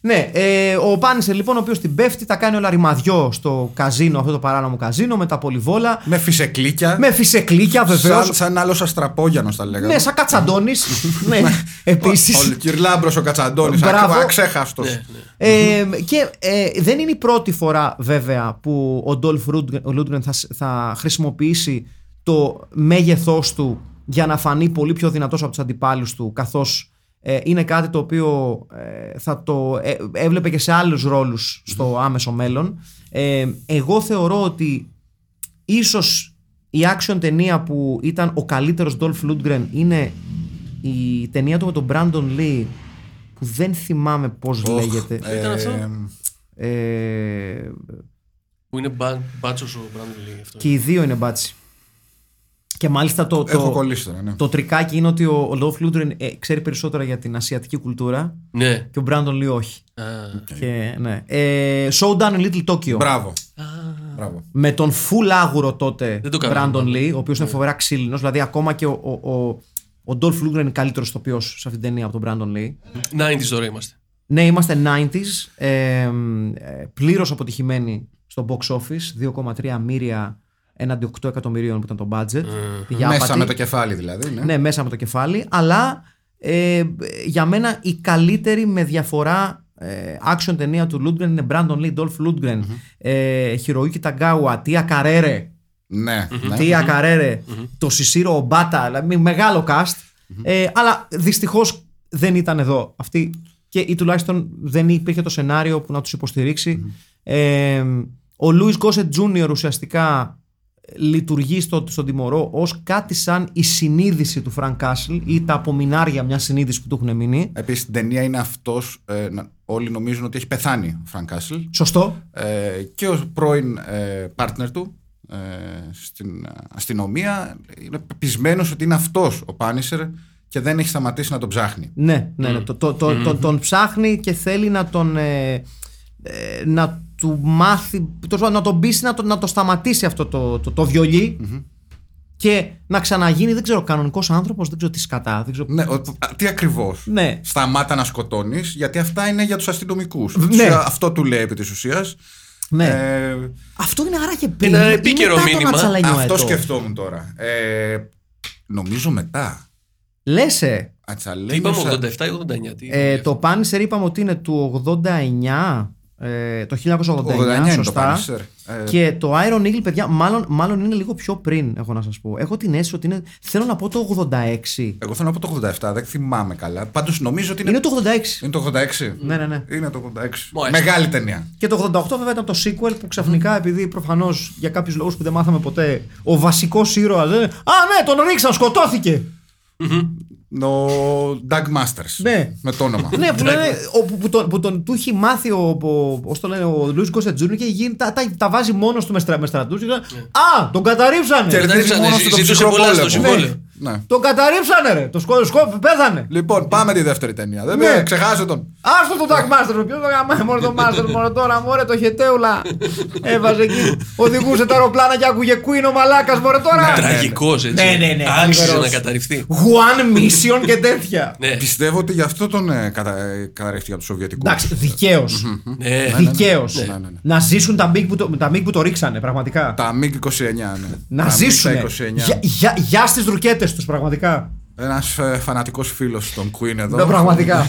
Ναι, ε, ο Πάνισερ λοιπόν, ο οποίος την πέφτει, τα κάνει όλα ρημαδιό στο καζίνο, αυτό το παράνομο καζίνο, με τα πολυβόλα. Με φυσεκλίκια. Με φυσεκλίκια βεβαίως. Σαν, σαν άλλος Αστραπόγιανος τα λέγαμε. Ναι, σαν κατσαντώνης. ναι, επίσης. Ο Κυρλάμπρος ο Κατσαντώνης. Μπράβο. Αξέχαστος. Ναι, Ε, και ε, δεν είναι η πρώτη φορά βέβαια που ο Ντόλφ Λούντγκρεν θα, σ- θα χρησιμοποιήσει το μέγεθός του για να φανεί πολύ πιο δυνατός από τους αντιπάλους του καθώς ε, είναι κάτι το οποίο ε, θα το ε, έβλεπε και σε άλλους ρόλους στο άμεσο μέλλον. Ε, εγώ θεωρώ ότι ίσως η action ταινία που ήταν ο καλύτερος Dolph Lundgren είναι η ταινία του με τον Brandon Lee που δεν θυμάμαι πώς λέγεται. Ήταν αυτό; Ε, Που είναι μπάτσος ο Μπράντον Λί αυτό. και οι δύο είναι μπάτσι. Και μάλιστα το, Έχω το, κολλήσει τώρα, ναι. το τρικάκι είναι ότι ο, ο Dolph Lundgren ε, ξέρει περισσότερα για την ασιατική κουλτούρα Ναι. και ο Brandon Lee όχι. Α, Και, ναι. ε, Showdown in Little Tokyo. Μπράβο. Μπράβο. Με τον full άγουρο τότε Δεν το κάναμε. Brandon Lee, ο οποίος είναι φοβερά ξύλινος. Δηλαδή, ακόμα και ο, ο, ο, ο Dolph Lundgren είναι καλύτερος ηθοποιός σε αυτή την ταινία από τον Brandon Lee. 90s τώρα είμαστε. Ναι, είμαστε 90s. Ε, ε, Πλήρως αποτυχημένοι στο box office. 2,3 μοίρια έναντι 8 εκατομμυρίων που ήταν το budget. Για Μέσα άπατη. με το κεφάλι δηλαδή. Ναι. Ναι, μέσα με το κεφάλι. Αλλά ε, για μένα η καλύτερη με διαφορά ε, action ταινία του Lundgren είναι Brandon Lee, Dolph Lundgren, ε, Hiroyuki Tagawa, Tia Carrere, Ναι, ναι. Tia Carrere, το Σισίρο Ομπάτα, δηλαδή μεγάλο cast. Ε, αλλά δυστυχώς δεν ήταν εδώ αυτοί και ή τουλάχιστον δεν υπήρχε το σενάριο που να τους υποστηριξει Ε, ο Louis Gossett Jr. ουσιαστικά λειτουργεί στο, στον τιμωρό ως κάτι σαν η συνείδηση του Frank Castle ή τα απομεινάρια μιας συνείδησης που του έχουν μείνει. Επίσης στην ταινία είναι αυτός. Ε, να- όλοι νομίζουν ότι έχει πεθάνει ο Φρανκ Κάσλ. Σωστό. Ε, και ο πρώην ε, partner του ε, στην αστυνομία είναι πεπεισμένος ότι είναι αυτός ο Punisher και δεν έχει σταματήσει να τον ψάχνει. Ναι, ναι, ναι. Το, το, το, τον- τον ψάχνει και θέλει να τον. Ε, ε, να του μάθει. τέλος πάντων, Να τον πείσει να το, να το σταματήσει αυτό το, το, το βιολι και να ξαναγίνει, δεν ξέρω, κανονικός άνθρωπος, δεν ξέρω τι σκατά. Δεν ξέρω... Ναι, ο- α, τι ακριβώς; Ναι. Σταμάτα να σκοτώνεις, γιατί αυτά είναι για τους αστυνομικούς. Ναι. Αυτό του λέει επί της ουσίας. Ναι. Ε, Αυτό είναι άρα και πριν. Ένα ή επίκαιρο μετά το μήνυμα. Ματσαλανιουέτο. αυτό σκεφτόμουν τώρα. Ε, νομίζω μετά. Λες, ε, Ατσαλένιος, Τι είπαμε, α- 87 ή 89. Τι ε, το Πάνισερ είπαμε ότι είναι του 89. Ε, το 1989, 89 είναι το σωστά. Punisher. Ε, Και το Iron Eagle, παιδιά, μάλλον, μάλλον είναι λίγο πιο πριν, έχω να σας πω. Έχω την αίσθηση ότι είναι. Θέλω να πω το 86. Εγώ θέλω να πω το 87, δεν θυμάμαι καλά. Πάντως νομίζω ότι είναι. Είναι το 86. Είναι το 86. Ναι, ναι, ναι. Είναι το 86. Μάλιστα. Μεγάλη ταινία. Και το 88 βέβαια ήταν το sequel που ξαφνικά, επειδή προφανώς για κάποιους λόγους που δεν μάθαμε ποτέ, ο βασικός ήρωας δεν. Α, ναι, τον ρίξαν, σκοτώθηκε! Ο Doug Masters. Ναι. Με το όνομα. ναι, που, λένε, ο, που, που τον, που τον του έχει μάθει ο, ο, πώς το λένε, ο Λουίς Κώστα Τζούνιο και γίνει, τα, τα, τα βάζει μόνος του με, στρα, με στρατούς και λένε, Α, τον καταρρίψανε! Κερδίζει Καταρρίψανε, μόνος στο ζητούσε ψυχρό πολλά στο πόλεμο. συμβόλαιο. Ναι. Ναι. Τον καταρρίψανε, ρε! Το σκότω, σκότω, πέθανε! Λοιπόν, πάμε τη δεύτερη ταινία. Δεν Ναι. με ξεχάσε τον. Άστο τον Dark Master, ποιος το γαμάει μόνο το Master, μόνο τώρα, μωρέ το χετέουλα. Έβαζε εκεί, οδηγούσε τα αεροπλάνα και άκουγε Queen ο μαλάκας, μωρέ τώρα. Τραγικός έτσι. Ναι, ναι, ναι, Άξιζε θλιβερός. να καταρριφθεί. One Mission και τέτοια. Ναι, Πιστεύω ότι γι' αυτό τον ε, κατα... ε, καταρρεύτηκε από τους Σοβιετικούς. Εντάξει, δικαίως. ναι. Δικαίως. ναι, ναι, ναι. Να ζήσουν τα MiG που το, τα MiG που το ρίξανε, πραγματικά. Τα MiG-29, ναι. Να Τα ζήσουν. MiG-29. Για, για, για στις ρουκέτες τους, πραγματικά. Ένας ε, φανατικός φίλος των Queen εδώ. Ναι, πραγματικά.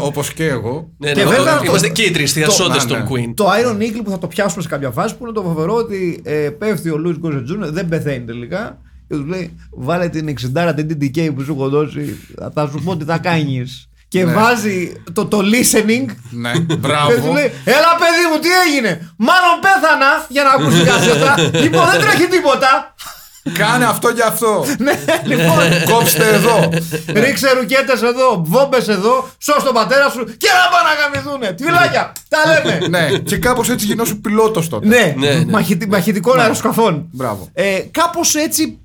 Όπως και εγώ. Ναι, Και ναι, βέβαια Είμαστε το- και οι τρεις θειασότε το- των ναι, ναι. Queen. το Iron Eagle που θα το πιάσουμε σε κάποια φάση που είναι το φοβερό ότι ε, πέφτει ο Λούι Γκόζε Τζούνιο, δεν πεθαίνει τελικά. Και τους λέει: Βάλε την 60 την DDK που σου έχω δώσει, θα- θα σου πω τι θα κάνεις. Και Ναι. βάζει το, το listening. Ναι, Και τους μπράβο. λέει: Έλα, παιδί μου, τι έγινε. Μάλλον πέθανα για να ακούσει κασέτα. λοιπόν, δεν τρέχει τίποτα. Κάνε αυτό και αυτό. ναι, λοιπόν. Κόψτε εδώ. Ρίξε ρουκέτες εδώ, βόμπες εδώ, σώσ' τον πατέρα σου και να πάνε να γαμηθούνε. Τυφυλάκια, τα λέμε. ναι, και κάπως έτσι γινώσου πιλότος τότε. ναι, Ναι, ναι. μαχητι- μαχητικών αεροσκαφών. Μπράβο. Ε, Κάπως έτσι,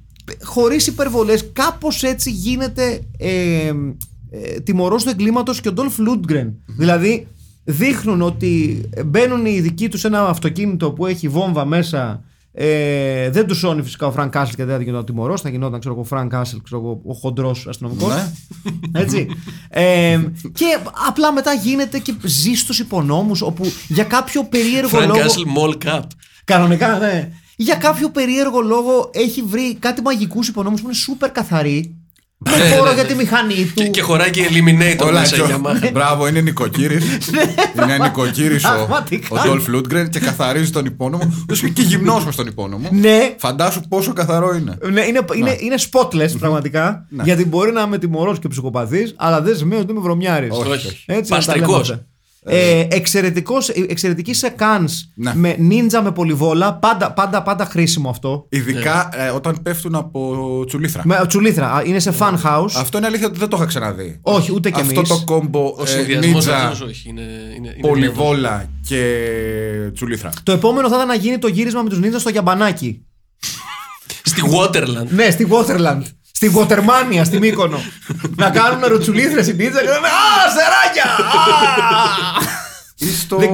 χωρίς υπερβολές, κάπως έτσι γίνεται ε, ε, τιμωρός του εγκλήματος και ο Ντόλφ Λούντγκρεν. Δηλαδή, δείχνουν ότι μπαίνουν οι δικοί τους σε ένα αυτοκίνητο που έχει βόμβα μέσα Ε, δεν τους σώνει φυσικά ο Φρανκ Κάσελ και δεν θα γινόταν τιμωρός. Θα γινόταν ξέρω, εγώ, ο Φρανκ Κάσελ, ξέρω, εγώ, ο χοντρός αστυνομικός. Ναι. Έτσι. Ε, και απλά μετά γίνεται και ζει στους υπονόμους για κάποιο περίεργο Frank λόγο. Castle Mall Cop. Κανονικά, ναι. Για κάποιο περίεργο λόγο έχει βρει κάτι μαγικούς υπονόμου που είναι σούπερ καθαροί. Με χώρο για τη μηχανή του. Και, και χωράει και Eliminator Όλα μέσα και ο- για μάχη. Μπράβο, είναι νοικοκύρης. είναι νοικοκύρης ο, Πραγματικά. ο Ντόλφ Λούντγκρεν και καθαρίζει τον υπόνομο. Βρίσκεται και γυμνό με στον υπόνομο. Ναι. Φαντάσου πόσο καθαρό είναι. Ναι, είναι, είναι, είναι spotless πραγματικά. Ναι. Γιατί μπορεί να είμαι τιμωρός και ψυχοπαθής, αλλά δεν σημαίνει ότι είμαι βρωμιάρης. Όχι, Όχι. Όχι. Έτσι, να τα Παστρικός. λέμε αυτά. Ε, εξαιρετικός, ε, εξαιρετική σε κάνς Ναι. με νίντζα με πολυβόλα. Πάντα, πάντα, πάντα χρήσιμο αυτό. Ειδικά ε, όταν πέφτουν από τσουλήθρα. Με, τσουλήθρα. α, Είναι σε fan house. Αυτό είναι αλήθεια ότι δεν το είχα ξαναδεί. Όχι, ούτε κι Αυτό εμείς. το κόμπο Ο ε, συνδυασμός νίτζα, αυτός όχι. Είναι, είναι, είναι πολυβόλα και τσουλήθρα. Το επόμενο θα ήταν να γίνει το γύρισμα με τους νίντζα στο γιαμπανάκι. Στη Waterland. Ναι, στη Waterland. Στη Watermania, στη Μύκονο. να κάνουν ροτσουλήθρες οι νίντζα και να λένε Α, σεράκια! Α!» Ή στο. Δεν-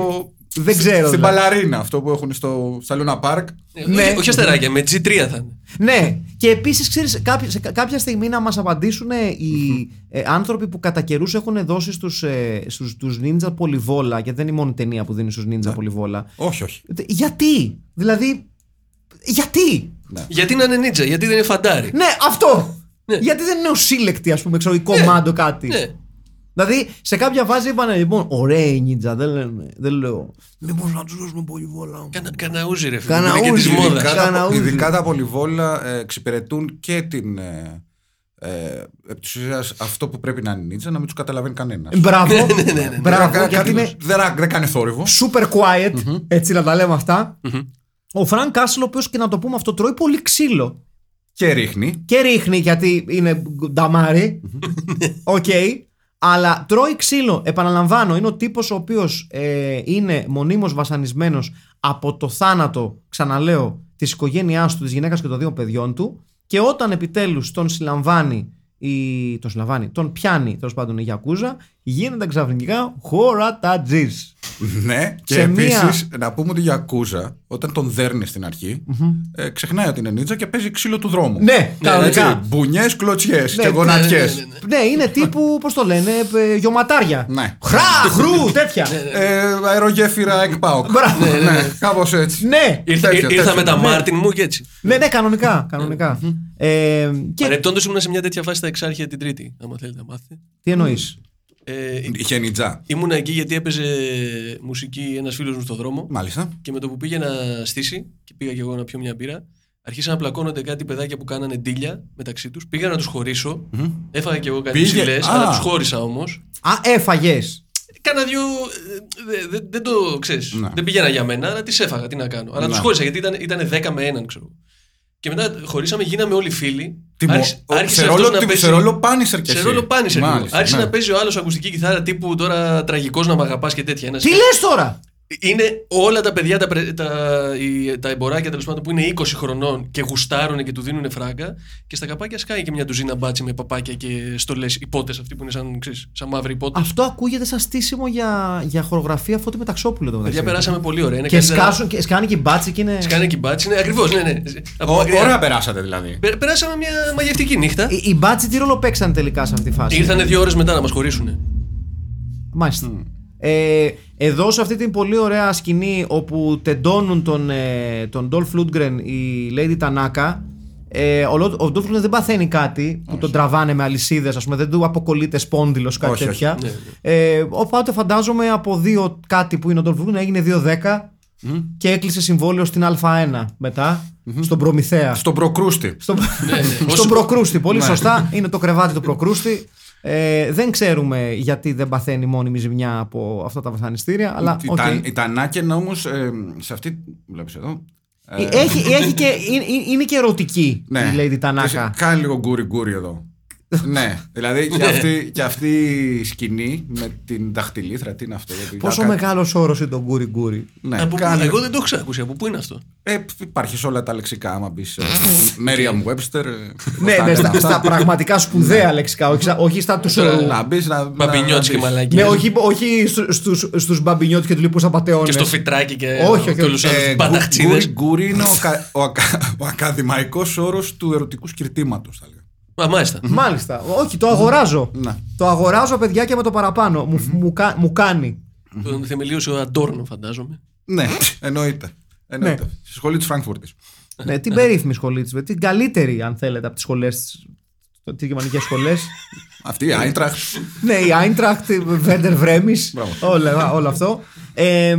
δεν ξέρω, Στην δηλαδή. Παλαρίνα, αυτό που έχουν στο, στα Λούνα Πάρκ. Ε, Ναι. όχι- Όχι αστεράκια, με G3 θα είναι. Ναι, και επίσης ξέρεις, σε κα- κάποια στιγμή να μας απαντήσουν οι ε, άνθρωποι που κατά καιρούς έχουν δώσει στους ε, στους, τους ninja πολυβόλα, γιατί δεν είναι η μόνη ταινία που δίνει στους ninja πολυβόλα. Όχι, όχι. Ε, Γιατί, δηλαδή. Γιατί! Γιατί να είναι νίτσα, γιατί δεν είναι φαντάρι. Ναι, αυτό! Ναι. Γιατί δεν είναι ο σύλλεκτη, ας πούμε, ξέρω, η κομμάντο κάτι. Ναι. Δηλαδή, σε κάποια φάση είπανε λοιπόν, ωραία η ninja, δεν, λένε, δεν λέω. Μήπω να τους δώσουμε πολυβόλα. Κανα, καναούζι ρε φίλε. Καναούζι, Είναι και τη ειδικά. μόδα. Ειδικά, τα, Καναούζι. ειδικά τα πολυβόλα ε, εξυπηρετούν και την. Ε, ε, επί της ουσίας, αυτό που πρέπει να είναι νίτσα να μην τους καταλαβαίνει κανένας. Μπράβο. Μπράβο, δεν, γιατί είναι δεν, δεν κάνει θόρυβο. super quiet, έτσι να τα λέμε αυτά. Ο Φρανκ Κάσλ, ο οποίος και να το πούμε αυτό, τρώει πολύ ξύλο. Και ρίχνει. Και ρίχνει γιατί είναι νταμάρι. Οκ. Αλλά τρώει ξύλο. Επαναλαμβάνω, είναι ο τύπος ο οποίος ε, είναι μονίμως βασανισμένος από το θάνατο, ξαναλέω, της οικογένειάς του, της γυναίκας και των δύο παιδιών του και όταν επιτέλους τον συλλαμβάνει η... τον συλλαμβάνει, τον πιάνει τέλος πάντων η Γιακούζα, γίνεται ξαφνικά χωρατατζής. Ναι, και Σε μία- επίσης να πούμε ότι η Γιακούζα, όταν τον δέρνει στην αρχη ε, ξεχνάει ότι είναι νίτσα και παίζει ξύλο του δρόμου. Ναι, κανονικά. Μπουνιές, κλωτσιές και ναι, γονατιές. ναι, ναι, ναι. Ναι, είναι τύπου, πώς το λένε, ε, γιωματάρια. Ναι. Χρά, χρού, τέτοια. Ε, αερογέφυρα εκπάοκ. Μπράβο. Ναι, κάπως έτσι. Ναι, Ήρθα, Τέτοιο, ήρθα τέτοιο. με τα Μάρτιν μου και έτσι. ναι, ναι, κανονικά. κανονικά. ε, και Παρεπτόντως ήμουν σε μια τέτοια φάση στα εξάρχεια την Τρίτη. Άμα θέλετε να μάθετε. τι εννοείς; Ε, Είχε νιτζά. ήμουνα εκεί γιατί έπαιζε μουσική ένας φίλος μου στο δρόμο. Μάλιστα. Και με το που πήγε να στήσει και πήγα και εγώ να πιω μια μπύρα, αρχίσαν να πλακώνονται κάτι παιδάκια που κάνανε ντύλια μεταξύ τους. Πήγα να τους χωρίσω. Έφαγα και εγώ κάτι Πήγε- ψηλές, Α. αλλά τους χώρισα όμως. Α, έφαγες. Κάνα δυο. ε, δε- δε- δεν το ξέρεις. Ναι. Δεν πήγαινα για μένα, αλλά τις έφαγα, τι να κάνω. Αλλά Ναι. τους χώρισα γιατί ήταν, ήταν 10 με 1, ξέρω. Και μετά χωρίσαμε, γίναμε όλοι φίλοι. Τι μου- Άρχισε- ο- άρχισε σε αυτός ρόλο- να τι- παίζει- σε ρόλο Πάνισερ κι Σε εσύ. ρόλο Πάνισερ. λίγο. Μάλιστα, Άρχισε ναι. να παίζει ο άλλος ακουστική κιθάρα τύπου τώρα τραγικός να μ' αγαπάς και τέτοια. Ένας- Τι λες τώρα! Είναι όλα τα παιδιά, τα, πρε- τα, οι- τα εμποράκια τέλος πάντων που είναι 20 χρονών και γουστάρουν και του δίνουν φράγκα. Και στα καπάκια σκάει και μια τουζίνα μπάτσι με παπάκια και στολές υπότε αυτοί που είναι σαν, ξέρεις, σαν μαύροι υπότε. Αυτό ακούγεται σαν στήσιμο για, για χορογραφία Φώτη Μεταξόπουλο. το Παιδιά μεταξύ. περάσαμε πολύ ωραία. Είναι Και καλύτερα- σκάσουν, και σκάνε και οι μπάτσι και είναι. Σκάνε και μπάτσι. Ναι, ακριβώς, ναι, ναι. Από Ω- μακριά. Ωραία περάσατε δηλαδή. Πε- Περάσαμε μια μαγευτική νύχτα. Οι, οι μπάτσι τι ρόλο παίξαν τελικά σε αυτή τη φάση; Ήρθανε δύο ώρες μετά να μας χωρίσουν. Μάλιστα. Ε, εδώ σε αυτή την πολύ ωραία σκηνή όπου τεντώνουν τον, ε, τον Dolph Lundgren η Lady Tanaka ε, ο, Λο- ο Dolph Lundgren δεν παθαίνει κάτι που τον τραβάνε με αλυσίδες ας πούμε δεν του αποκολλείται σπόνδυλος κάτι Όχι, όχι. τέτοια Ναι, ε, οπότε φαντάζομαι από δύο κάτι που είναι ο Dolph Lundgren έγινε 2-10 και έκλεισε συμβόλαιο στην Α1 μετά στον Προμηθέα Στον προκρούστη. στον, ναι. στον Όσο- Προκρούστη. Πολύ Ναι. σωστά. Είναι το κρεβάτι του Προκρούστη. Ε, δεν ξέρουμε γιατί δεν παθαίνει μόνιμη ζημιά από αυτά τα βασανιστήρια. Αλλά Η, οκ. τα, η Τανάκεν όμω σε αυτή. Βλέπεις εδώ. ε, Ε, Έχει, έχει και, είναι, είναι και ερωτική ναι. η Lady Tanaka. Κάνει λίγο γκούρι γκούρι εδώ. Ναι, δηλαδή και αυτή, και αυτή η σκηνή με την δαχτυλίθρα, τι είναι αυτό. γιατί Πόσο κα- μεγάλος όρος είναι το γκούρι γκούρι; Ναι, Από πού- κάνει- Εγώ δεν το έχω ξανακούσει. Από πού είναι αυτό; Ε, υπάρχει σε όλα τα λεξικά, άμα μπεις. Merriam Webster. Ναι, ναι, στα, στα πραγματικά σπουδαία λεξικά, όχι, στα- όχι στα τους. Να μπεις να. Μπαμπινιώτης να και δεις. μαλακίες. Ναι, όχι, όχι στους, στους μπαμπινιώτες και του λοιπούς απαταιώνες. Και στο φιτράκι και Όχι, όχι, και όλους τους Ε, άλλους γκου- παταχτσίδες. γκούρι- Γκούρι είναι ο, ακα, ο, ακα, ο ακαδημαϊκός όρος του ερωτικού σκυρτήματος, θα λέγαμε. Α, μάλιστα. Μάλιστα. Όχι, το αγοράζω. Να. Το αγοράζω, παιδιά, και με το παραπάνω. Μου, μου, κα- μου κάνει. Τον θεμελίωσε ο Αντόρνο, φαντάζομαι. Ναι, εννοείται. εννοείται. Ναι. Στη σχολή της Φραγκφούρτης. ναι, την περίφημη σχολή της. Την καλύτερη, αν θέλετε, από τις σχολές. Τις γερμανικές σχολές. Αυτή η Άιντραχτ. ναι, η Άιντραχτ, Βέντερ Βρέμι. Μπράβο. Όλα, όλο αυτό. Ε,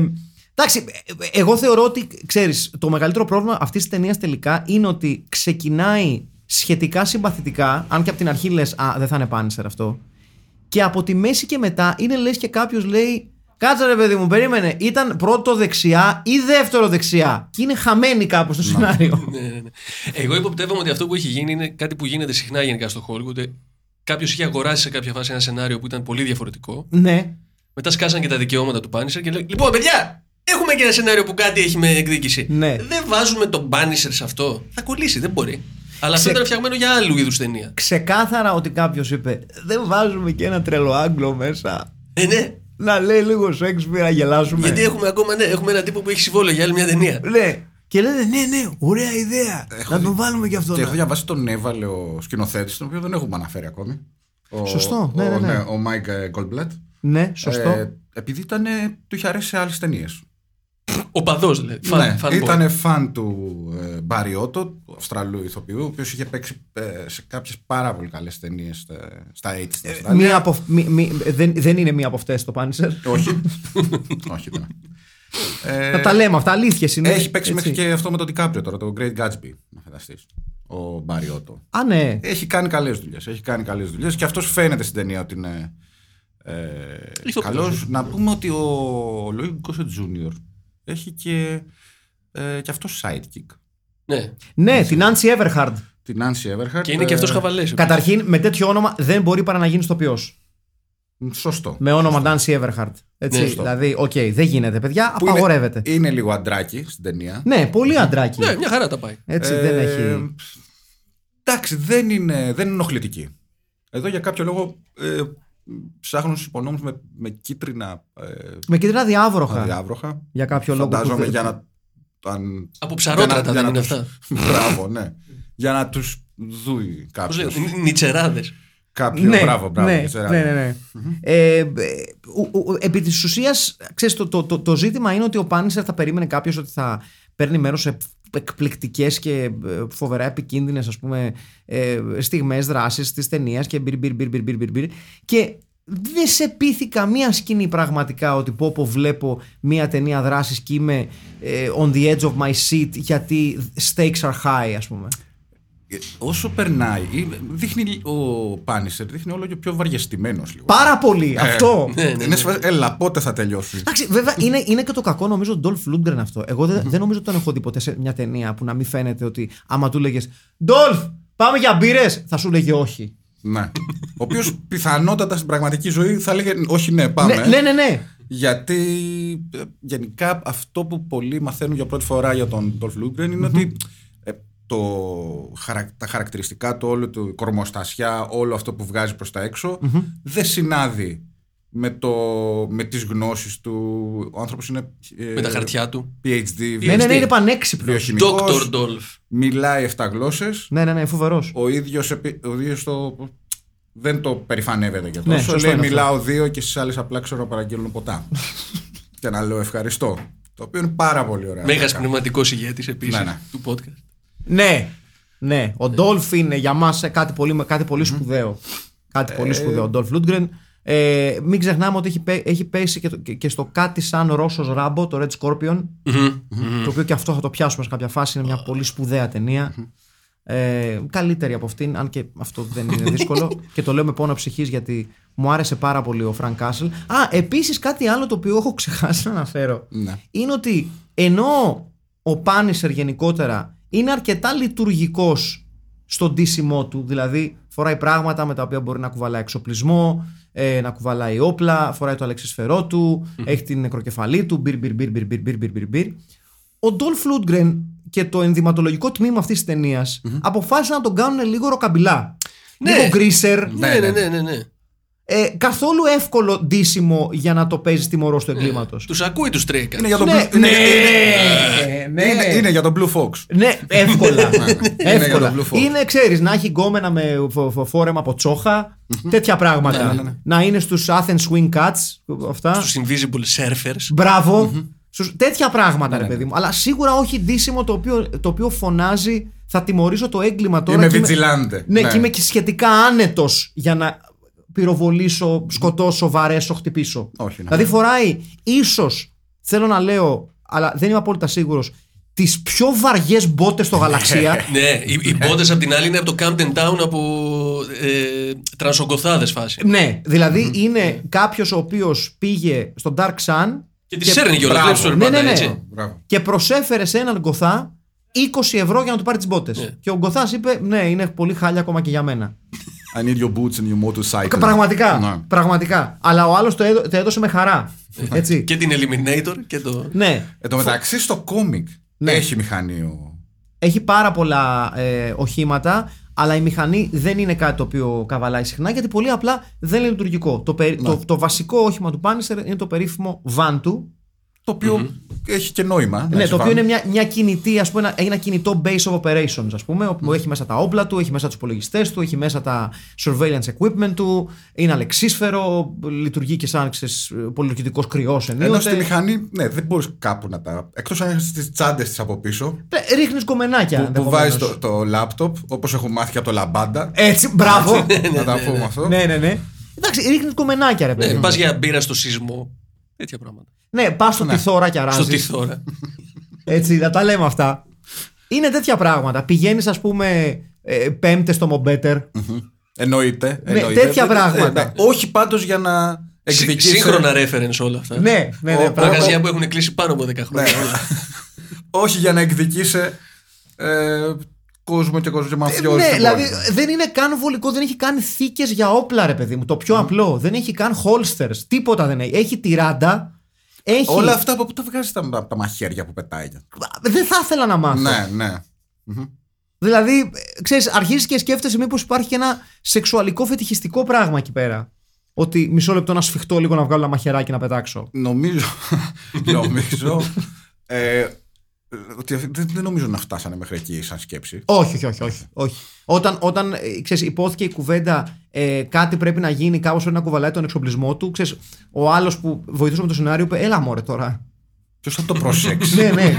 εντάξει, ε, εγώ θεωρώ ότι, ξέρεις, το μεγαλύτερο πρόβλημα αυτής της ταινίας τελικά είναι ότι ξεκινάει σχετικά συμπαθητικά, αν και από την αρχή λες, α, δεν θα είναι πάνισερ αυτό. Και από τη μέση και μετά είναι λες και κάποιος λέει, κάτσε ρε παιδί μου, περίμενε, ήταν πρώτο δεξιά ή δεύτερο δεξιά. Και είναι χαμένη κάπως το σενάριο. Ναι, ναι, ναι. Εγώ υποπτεύομαι ότι αυτό που έχει γίνει είναι κάτι που γίνεται συχνά γενικά στο Hollywood. Κάποιος είχε αγοράσει σε κάποια φάση ένα σενάριο που ήταν πολύ διαφορετικό. ναι. Μετά σκάσαν και τα δικαιώματα του Punisher και λέει: Λοιπόν, παιδιά, έχουμε και ένα σενάριο που κάτι έχει με εκδίκηση. Ναι. Δεν βάζουμε τον Punisher σε αυτό. Θα κολλήσει, δεν μπορεί. Αλλά αυτό Ξε- ήταν φτιαγμένο για άλλου είδους ταινία. Ξεκάθαρα ότι κάποιος είπε, δεν βάζουμε και ένα τρελό Άγγλο μέσα. Ε, ναι. Να λέει λίγο Σαίξπηρ να γελάσουμε. Γιατί έχουμε ακόμα ναι, έχουμε έναν τύπο που έχει συμβόλαιο για άλλη μια ταινία. Ναι. Και λένε ναι, ναι, ωραία ιδέα. να τον βάλουμε και αυτό. Και να». έχω διαβάσει τον έβαλε ο σκηνοθέτης, τον οποίο δεν έχουμε αναφέρει ακόμη. Ο, Σωστό, ναι, ο, ναι, ναι. Ο Μάικ Γκόλντμπλατ. Ναι, σωστό. Ε, επειδή ήταν, του είχε αρέσει σε άλλες ταινίες. Ο παδός δηλαδή. Φαν, Ναι, fanboy. ήταν φαν του ε, Μπάρι Ότο, του Αυστραλού ηθοποιού, ο οποίος είχε παίξει ε, σε κάποιες πάρα πολύ καλές ταινίες στα, στα 80 στην Αυστραλία. Μία από, μη- μη- δεν, δεν είναι μία από αυτές το Punisher. Όχι. Όχι, δεν. Ε, Να τα λέμε αυτά, αλήθειες είναι. έχει παίξει έτσι. μέχρι και αυτό με τον Ντικάπριο τώρα, το Great Gatsby, να φανταστείς. Ο Μπάρι Ότο. Α, ναι. Έχει κάνει καλές δουλειές. Έχει κάνει καλές δουλειές και αυτός φαίνεται στην ταινία ότι είναι. Ε, Ηθοποιός. καλός. Να πούμε ότι ο Λούι Γκόσετ Jr. έχει και, ε, και αυτό sidekick. Ναι. Ναι, την Nancy Everhard. Την Nancy Everhard. Και είναι και αυτός ε, χαβαλέ. Καταρχήν, με τέτοιο όνομα δεν μπορεί παρά να γίνει ηθοποιό. Σωστό. Με όνομα Nancy Everhard. Έτσι, Ναι, δηλαδή, οκ, δεν γίνεται, παιδιά, Που είναι- απαγορεύεται. Είναι, λίγο αντράκι στην ταινία. Ναι, πολύ αντράκι. Ναι, μια χαρά τα πάει. Έτσι, Ε, δεν έχει. Εντάξει, δεν είναι, δεν είναι ενοχλητική. Εδώ για κάποιο λόγο ε, ψάχνουν στους υπονόμους με, με κίτρινα ε, Με κεντρικά διάβροχα. διάβροχα. Για κάποιο λόγο. Φαντάζομαι που- για να. Αν, Από ψαρότρατα για να- δεν είναι για να αυτά. τους- Μπράβο, ναι. Για να τους δούει Πώς κάποιος. λέγονται, Νιτσεράδες. Κάποιο. Ναι, μπράβο, μπράβο. ναι, ξέρω. ναι, ναι, ναι. Ε, ε, ου- ου- επί της ουσίας, ξέρεις, το, το, το, το ζήτημα είναι ότι ο Πάνισερ θα περίμενε κάποιος ότι θα παίρνει μέρος σε εκπληκτικές και ε, φοβερά επικίνδυνες ας πούμε ε, στιγμές δράσης της ταινίας και μπιρ μπιρ μπιρ μπιρ μπιρ μπιρ, μπιρ. και δεν σε πείθει καμία σκηνή πραγματικά ότι πω πω βλέπω μια ταινία δράσης και είμαι ε, on the edge of my seat γιατί stakes are high ας πούμε. Ε, Όσο περνάει, ε, δείχνει ο Πάνισερ δείχνει όλο και πιο βαριεστημένος λίγο. Πάρα πολύ αυτό. Ναι, ναι, Είναι σε φάση, Έλα, πότε θα τελειώσει; Εντάξει, βέβαια είναι, είναι και το κακό νομίζω του Dolph Lundgren αυτό. Εγώ δεν, δεν νομίζω ότι τον έχω δει ποτέ σε μια ταινία που να μην φαίνεται ότι άμα του λέγες Dolph, πάμε για μπύρες, θα σου λέγε όχι. Ναι. Ο οποίος πιθανότατα στην πραγματική ζωή θα έλεγε Όχι, ναι, πάμε. Ναι, ναι, ναι, ναι. Γιατί ε, γενικά αυτό που πολλοί μαθαίνουν για πρώτη φορά για τον Dolph Lundgren είναι ότι ε, το, χαρα- τα χαρακτηριστικά του όλου του η κορμοστασιά, όλο αυτό που βγάζει προς τα έξω δεν συνάδει με, το, με τις γνώσεις του. Ο άνθρωπος είναι ε, Με τα χαρτιά του. PhD, Ναι, ναι, ναι, είναι πανέξυπνος. βιοχημικός, Dr. Dolph. μιλάει 7 γλώσσες. Ναι, ναι, ναι, φοβερός. Ο ίδιος, επι- ο ίδιος το, δεν το περηφανεύεται για Ναι, τόσο. σωστό Λέει είναι μιλάω δύο και στις άλλες απλά ξέρω να παραγγέλνω ποτά. και να λέω ευχαριστώ. Το οποίο είναι πάρα πολύ ωραίο. Μέγας πνευματικός ηγέτης επίσης Ναι, ναι. του podcast. Ναι, ναι. Ο Dolph είναι για μας κάτι πολύ, κάτι πολύ σπουδαίο. Κάτι πολύ σπουδαίο. Ο Dolph Lundgren. Ε, μην ξεχνάμε ότι έχει, πέ- έχει πέσει και, το- και- και στο κάτι σαν Ρώσος Ράμπο, το Red Scorpion. Το οποίο και αυτό θα το πιάσουμε σε κάποια φάση. Είναι μια πολύ σπουδαία ταινία. Ε, καλύτερη από αυτήν, αν και αυτό δεν είναι δύσκολο. και το λέω με πόνο ψυχής γιατί μου άρεσε πάρα πολύ ο Φρανκ Κάσελ. Α, επίσης κάτι άλλο το οποίο έχω ξεχάσει να αναφέρω. Ναι. Είναι ότι ενώ ο Πάνισερ γενικότερα είναι αρκετά λειτουργικός στο ντύσιμό του. Δηλαδή, φοράει πράγματα με τα οποία μπορεί να κουβαλάει εξοπλισμό, ε, να κουβαλάει όπλα, φοράει το αλεξισφαιρό του, έχει την νεκροκεφαλή του, μπυρ, μπυρ, μπυρ, μπυρ, μπυρ, μπυρ, μπυρ, μπυρ, μπυρ. Ο Ντόλφ Λούντγκρεν και το ενδυματολογικό τμήμα αυτής της ταινίας αποφάσισαν να τον κάνουν λίγο ροκαμπιλά. Ναι. Λίγο γκρίσερ. Ναι, ναι, ναι, ναι. ναι. Ε, καθόλου εύκολο ντύσιμο για να το παίζεις τιμωρό του εγκλήματος. Τους ακούει τους τρέικα. Είναι για τον Ναι, Blue- είναι- ναι, ναι. είναι- Είναι για τον Blue Fox. Ναι, εύκολα. για εύκολα. το Blue Fox. Είναι, ξέρεις, να έχει γκόμενα με φο- φο- φόρεμα από τσόχα, τέτοια πράγματα. Ναι, ναι, ναι. Να είναι στους Athens Swing Cats, αυτά. Του invisible surfers. Μπράβο. Στους- τέτοια πράγματα, Ναι, ρε παιδί μου. Αλλά σίγουρα όχι ντύσιμο το οποίο, το οποίο φωνάζει θα τιμωρήσω το έγκλημα τώρα. Είμαι και vigilante. Ναι, Ναι. και είμαι και σχετικά άνετος για να πυροβολήσω, σκοτώσω, βαρέσω, χτυπήσω. Όχι, ναι. Δηλαδή φοράει ίσως, θέλω να λέω, αλλά δεν είμαι απόλυτα σίγουρος, τις πιο βαριές μπότες στο γαλαξία. Ναι, οι, οι πόντε απ' την άλλη είναι από το Camden Town από ε, τρανσογκοθάδες φάση. ναι, δηλαδή είναι κάποιος ο οποίος πήγε στο Dark Sun Και τη σέρνει κιόλας. μπράβο. Βλέπει Ναι, πάντα ναι, ναι. έτσι. Μπράβο. και προσέφερε σε έναν γκοθά 20 ευρώ για να του πάρει τις μπότες. Ναι. Και ο γκοθάς είπε: Ναι, είναι πολύ χάλια ακόμα και για μένα. I need your boots and your motorcycle. Πραγματικά. Ναι. Πραγματικά. Αλλά ο άλλος το, έδω- το έδωσε με χαρά. Έτσι. Και την Eliminator και το. ναι. Εν τω μεταξύ στο κόμικ Ναι. έχει μηχανή ο. Έχει πάρα πολλά ε, οχήματα, αλλά η μηχανή δεν είναι κάτι το οποίο καβαλάει συχνά γιατί πολύ απλά δεν είναι λειτουργικό. Το, περι- το, το βασικό όχημα του Punisher είναι το περίφημο van του. Το οποιο έχει και νόημα. να Ναι, έχει το οποίο βάλει. είναι μια, μια κινητή, ας πούμε, ένα, ένα κινητό base of operations, ας πούμε, όπου έχει μέσα τα όπλα του, έχει μέσα τους υπολογιστές του, έχει μέσα τα surveillance equipment του, είναι αλεξίσφαιρο, λειτουργεί και σαν ξέρεις, πολυλογητικός κρυός Ενώ ενίοτε. στη μηχανή, ναι, δεν μπορείς κάπου να τα. Εκτός αν έχεις τις τσάντες της από πίσω. Ε, Ρίχνεις κομμενάκια. Που, που ενδεχομένως. βάζεις το, το λάπτοπ, όπως έχω μάθει και από το λαμπάντα. Έτσι, μπράβο. να τα πούμε αυτό. ναι, ναι, ναι. Εντάξει, ρίχνεις κομμενάκια, ρε παιδί. Ναι, μου. Πας για μπύρα στο σεισμό. Τέτοια πράγματα. Ναι, πας στο τυθόρα και αράζεις. Στο τυθόρα. Έτσι, να τα λέμε αυτά. Είναι τέτοια πράγματα. Πηγαίνεις, ας πούμε, ε, πέμπτες στο Μομπέτερ. Εννοείται. Ναι, εννοείται. τέτοια Ε, πράγματα. ναι, όχι πάντως για να Σύ- εκδικήσεις. Σύγχρονα reference όλα αυτά. Ναι, ναι, ναι. Ο- πράγμα- Μαγαζιά που έχουν κλείσει πάνω από 10 χρόνια. Ναι. όχι για να εκδικήσει ε, κόσμο και κόσμο και μαφιόζου. Ναι, στον δηλαδή κόσμο. δεν είναι καν βολικό, δεν έχει καν θήκες για όπλα, ρε παιδί μου. Το πιο απλό. Δεν έχει καν holsters. Τίποτα δεν έχει. Έχει τυράντα. Έχει... Όλα αυτά από πού τα βγάζεις τα, τα μαχαίρια που πετάει. Δεν θα ήθελα να μάθω. Ναι, ναι. Δηλαδή, ξέρεις, αρχίζεις και σκέφτεσαι μήπως υπάρχει και ένα σεξουαλικό φετιχιστικό πράγμα εκεί πέρα. Ότι μισό λεπτό να σφιχτώ λίγο να βγάλω ένα μαχαιράκι να πετάξω. Νομίζω. νομίζω. Ε, ότι αυτοί- δεν, δεν νομίζω να φτάσανε μέχρι εκεί σαν σκέψη. Όχι, όχι, όχι. όχι, όχι. Όταν, όταν ε, ξέρεις, υπόθηκε η κουβέντα ε, κάτι πρέπει να γίνει, κάπως πρέπει να κουβαλάει τον εξοπλισμό του, ξέρεις, ο άλλος που βοηθούσε με το σενάριο είπε: Έλα μωρέ τώρα. Ποιος θα το προσέξει; ναι, ναι.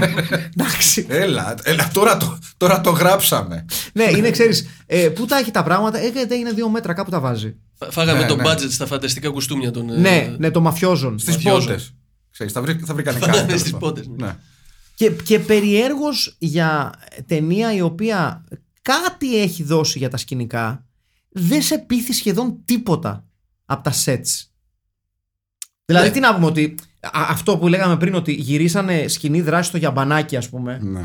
Εντάξει. έλα, έλα τώρα, το, τώρα το γράψαμε. ναι, είναι, ξέρεις, ε, πού τα έχει τα πράγματα, ε, δεν είναι δύο μέτρα, κάπου τα βάζει. Φα- Φάγαμε Ναι, το ναι. budget στα φανταστικά κουστούμια των. ε, ναι, ναι, το μαφιόζον. Στις Μαφιόζο. πότες. Ξέρεις, θα, βρει, θα βρήκανε κάτι. τέλος Στις πάντων. πότες, ναι. Ναι. Και, και περιέργως για ταινία η οποία κάτι έχει δώσει για τα σκηνικά, δεν σε πείθει σχεδόν τίποτα από τα sets. Δηλαδή, Ναι. τι να πούμε, ότι α- αυτό που λέγαμε πριν, ότι γυρίσανε σκηνή δράση στο γιαμπανάκι, ας πούμε, ναι.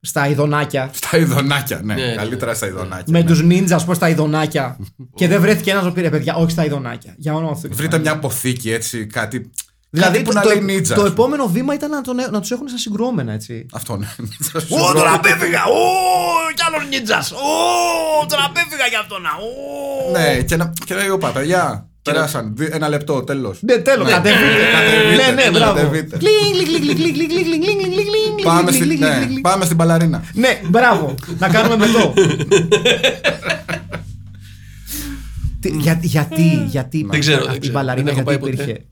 στα ειδονάκια. Στα ειδονάκια, ναι. Ναι, ναι. Καλύτερα στα ειδονάκια. Με ναι. τους ninja, ας πούμε, στα ειδονάκια. και δεν βρέθηκε ένας να πει ρε παιδιά, όχι στα ειδονάκια. Για όνομα αυτού. Βρείτε μια αποθήκη έτσι, κάτι. Δηλαδή που το, να λέει νίτσα. Το επόμενο βήμα ήταν να, τον, να τους έχουν σαν συγκρόμενα, έτσι. Αυτό ναι. Ω, τώρα πέφυγα! Ω, κι άλλος νίτσας! Ω, τώρα πέφυγα γι' αυτό να! Ναι, και να, και να λέει, παιδιά, περάσαν, ένα λεπτό, τέλος. Ναι, τέλος. Ναι. κατεβείτε. Ναι, ναι, ναι μπράβο. Πάμε στην ναι, παλαρίνα. Ναι, μπράβο, να κάνουμε εδώ. Γιατί, γιατί, γιατί η μπαλαρίνα υπήρχε;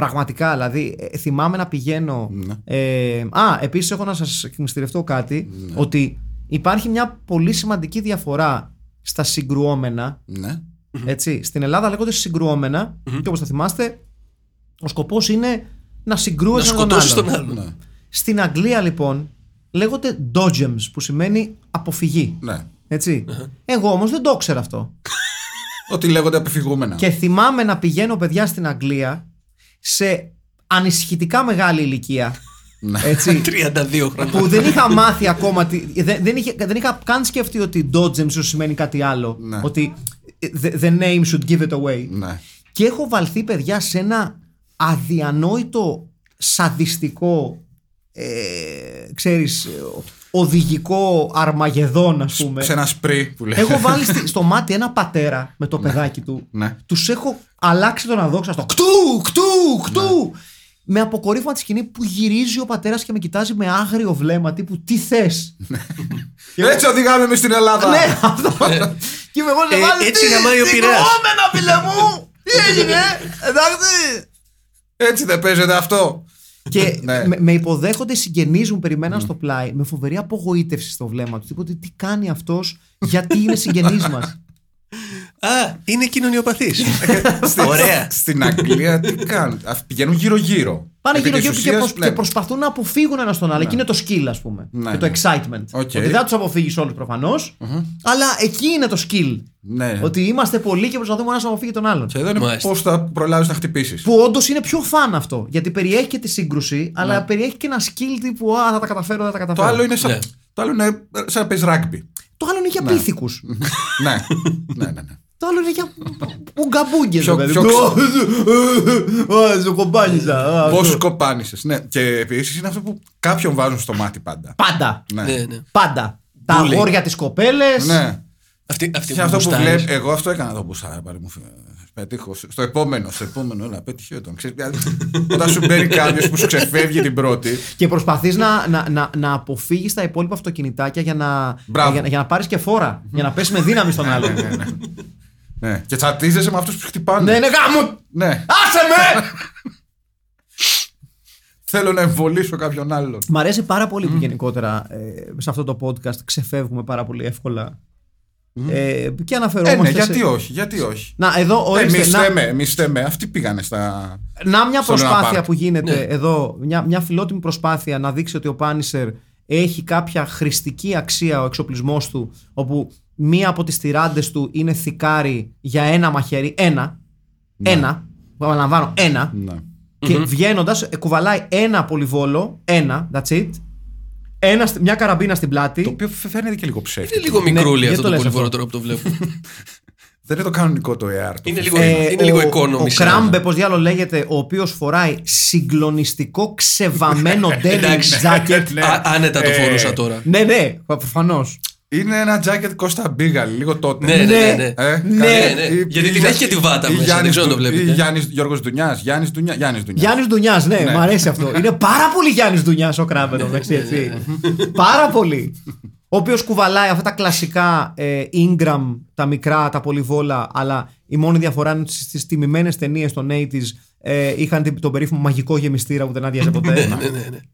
Πραγματικά, δηλαδή, ε, θυμάμαι να πηγαίνω. Ναι. Ε, α, επίσης έχω να σας εκμυστηρευτώ κάτι. Ναι. Ότι υπάρχει μια πολύ σημαντική διαφορά στα συγκρουόμενα. Ναι. Έτσι. Στην Ελλάδα λέγονται συγκρουόμενα και όπως θα θυμάστε, ο σκοπός είναι να Να συγκρούεσαι με τον σκοτώσεις άλλον. τον άλλον. Ναι. Στην Αγγλία λοιπόν λέγονται dodgems που σημαίνει αποφυγή. ναι. Έτσι. Εγώ όμως δεν το ήξερα αυτό. Ότι λέγονται απεφυγούμενα. Και θυμάμαι να πηγαίνω παιδιά στην Αγγλία σε ανησυχητικά μεγάλη ηλικία Έτσι. 32 χρόνια. που δεν είχα μάθει ακόμα. τι- Δεν, δεν, είχε, δεν είχα καν σκεφτεί ότι dodgem σου σημαίνει κάτι άλλο. Ναι. Ότι the, the name should give it away. Ναι. Και έχω βαλθεί, παιδιά, σε ένα αδιανόητο σαδιστικό. Ε, ξέρεις, οδηγικό αρμαγεδόν, ας πούμε. Σε ένα σπρί που λέει. Έχω βάλει στη- στο μάτι ένα πατέρα με το παιδάκι του. Ναι. Τους έχω αλλάξει τον αδόξαστο. Κτού, κτού, κτού. Με αποκορύφωμα τη σκηνή που γυρίζει ο πατέρας και με κοιτάζει με άγριο βλέμμα τύπου Τι θες; Έτσι οδηγάμε εμείς στην Ελλάδα. ναι, αυτό. και είμαι εγώ Ε, σε βάλει. έτσι γαμάει ο Πειραιάς. Σηκώμενα, φίλε μου! Τι έγινε, εντάξει. Έτσι δεν παίζεται αυτό. Και Ναι. με, με υποδέχονται οι συγγενεί μου, περιμέναν στο πλάι, με φοβερή απογοήτευση στο βλέμμα τους. Τίποτε, τι κάνει αυτός, γιατί είναι συγγενής μας; Α, είναι κοινωνιοπαθής. Στην- Ωραία. Στην Αγγλία τι κάνουν; Αυτοί Πηγαίνουν γύρω-γύρω. Πάνε Επί γύρω-γύρω της και, ουσίας, προσ- ναι. και προσπαθούν να αποφύγουν ένα στον άλλο. Εκεί είναι το skill, ας πούμε. Ναι, και το ναι. excitement. OK. Ότι δεν θα τους αποφύγεις όλους προφανώς, αλλά εκεί είναι το skill. Ναι. Ότι είμαστε πολλοί και προσπαθούμε ένας να αποφύγει τον άλλον. Και εδώ είναι Μάλιστα. πώς θα προλάβεις να χτυπήσεις. Που όντως είναι πιο φαν αυτό. Γιατί περιέχει και τη σύγκρουση, αλλά περιέχει και ένα skill τύπου Α, θα τα καταφέρω, θα τα Το καταφέρω. άλλο είναι σαν, Ναι. το άλλο είναι σαν να παίζεις ράγκμπι. Το άλλο είναι για πίθηκους. ναι. ναι, ναι, ναι. Το άλλο είναι για ουγκαμπούγκε. Πιο- πιο Σου κομπάνιζα. Πώς κοπάνισες. Ναι. Και επίσης είναι αυτό που κάποιον βάζουν στο μάτι πάντα. Πάντα. Ναι. ναι, ναι. Πάντα. Τα Bullying. αγόρια τη κοπέλες. ναι. Αυτή, αυτή Και αυτό που γουστάρεις. βλέπει, εγώ αυτό έκανα το μπουσάρα πάλι μου. φε- Πετύχω. Στο επόμενο, στο επόμενο, έλα, πέτυχε τον. Ξέρεις, δηλαδή, όταν σου μπαίνει κάποιος που σου ξεφεύγει την πρώτη. Και προσπαθείς να, να, να, να αποφύγεις τα υπόλοιπα αυτοκινητάκια για να, Μπράβο. για, να- για να πάρεις και φόρα. για να πέσει με δύναμη στον άλλο. Ναι, ναι, Ναι. Και τσατίζεσαι με αυτούς που χτυπάνε. ναι, γάμο! Ναι. Άσε με! Θέλω να εμβολήσω κάποιον άλλον. Μ' αρέσει πάρα πολύ που γενικότερα ε, σε αυτό το podcast ξεφεύγουμε πάρα πολύ εύκολα. Ε, και Ε, αναφερόμαστε. ναι, σε- γιατί όχι, γιατί όχι. Να, εδώ, ορίστε, Εμείς να, θέμε, εμείς θέμε. Αυτοί πήγανε στα. να μια στο Luna προσπάθεια Park. που γίνεται Ναι. εδώ, μια, μια φιλότιμη προσπάθεια να δείξει ότι ο Πάνισερ έχει κάποια χρηστική αξία ο εξοπλισμός του, όπου μία από τις τυράντες του είναι θικάρι για ένα μαχαίρι, ένα, ένα, επαναλαμβάνω, ένα, Ναι. και βγαίνοντας, κουβαλάει ένα πολυβόλο, ένα, that's it, ένα, στη- μια καραμπίνα στην πλάτη. Το οποίο φαίνεται και λίγο ψεύτικο. Είναι λίγο μικρούλι γιατί αυτό το το λες πολυβόλο αυτό; τώρα που το βλέπω. Δεν είναι το κανονικό το AR. το Είναι FIFA. λίγο, Ε, είναι λίγο ο, economy. ο σαν- Κράμπε, πώς διάλογο λέγεται, ο οποίος φοράει συγκλονιστικό ξεβαμένο denim Εντάξει. jacket. Ναι. Α- Άνετα το Ε, φορούσα τώρα. ναι, ναι, προφανώς. Είναι ένα jacket Κώστα Μπίγαλ, λίγο τότε. Ναι, ναι, ναι. ναι. Ε, Ναι, καλέ. ναι. Ή- Γιατί ή την Γιά- έχει και τη βάτα ή μέσα, Γιάννης δεν ξέρω αν το Δου- βλέπετε. Ή Γιάννης Γιώργος Ντουνιάς. Γιάννης Ντουνιά- Γιάννης Ντουνιάς. Γιάννης Ντουνιά, ναι, Ναι. μου αρέσει αυτό. Είναι πάρα πολύ Γιάννης Ντουνιά ο Κράμπε, μεταξύ έτσι. Πάρα πολύ. Ο οποίος κουβαλάει αυτά τα κλασικά ε, Ingram, τα μικρά, τα πολυβόλα, αλλά η μόνη διαφορά είναι ότι στις τιμημένες ταινίες των 80s ε, είχαν την- τον περίφημο μαγικό γεμιστήρα που δεν άδειαζε ποτέ.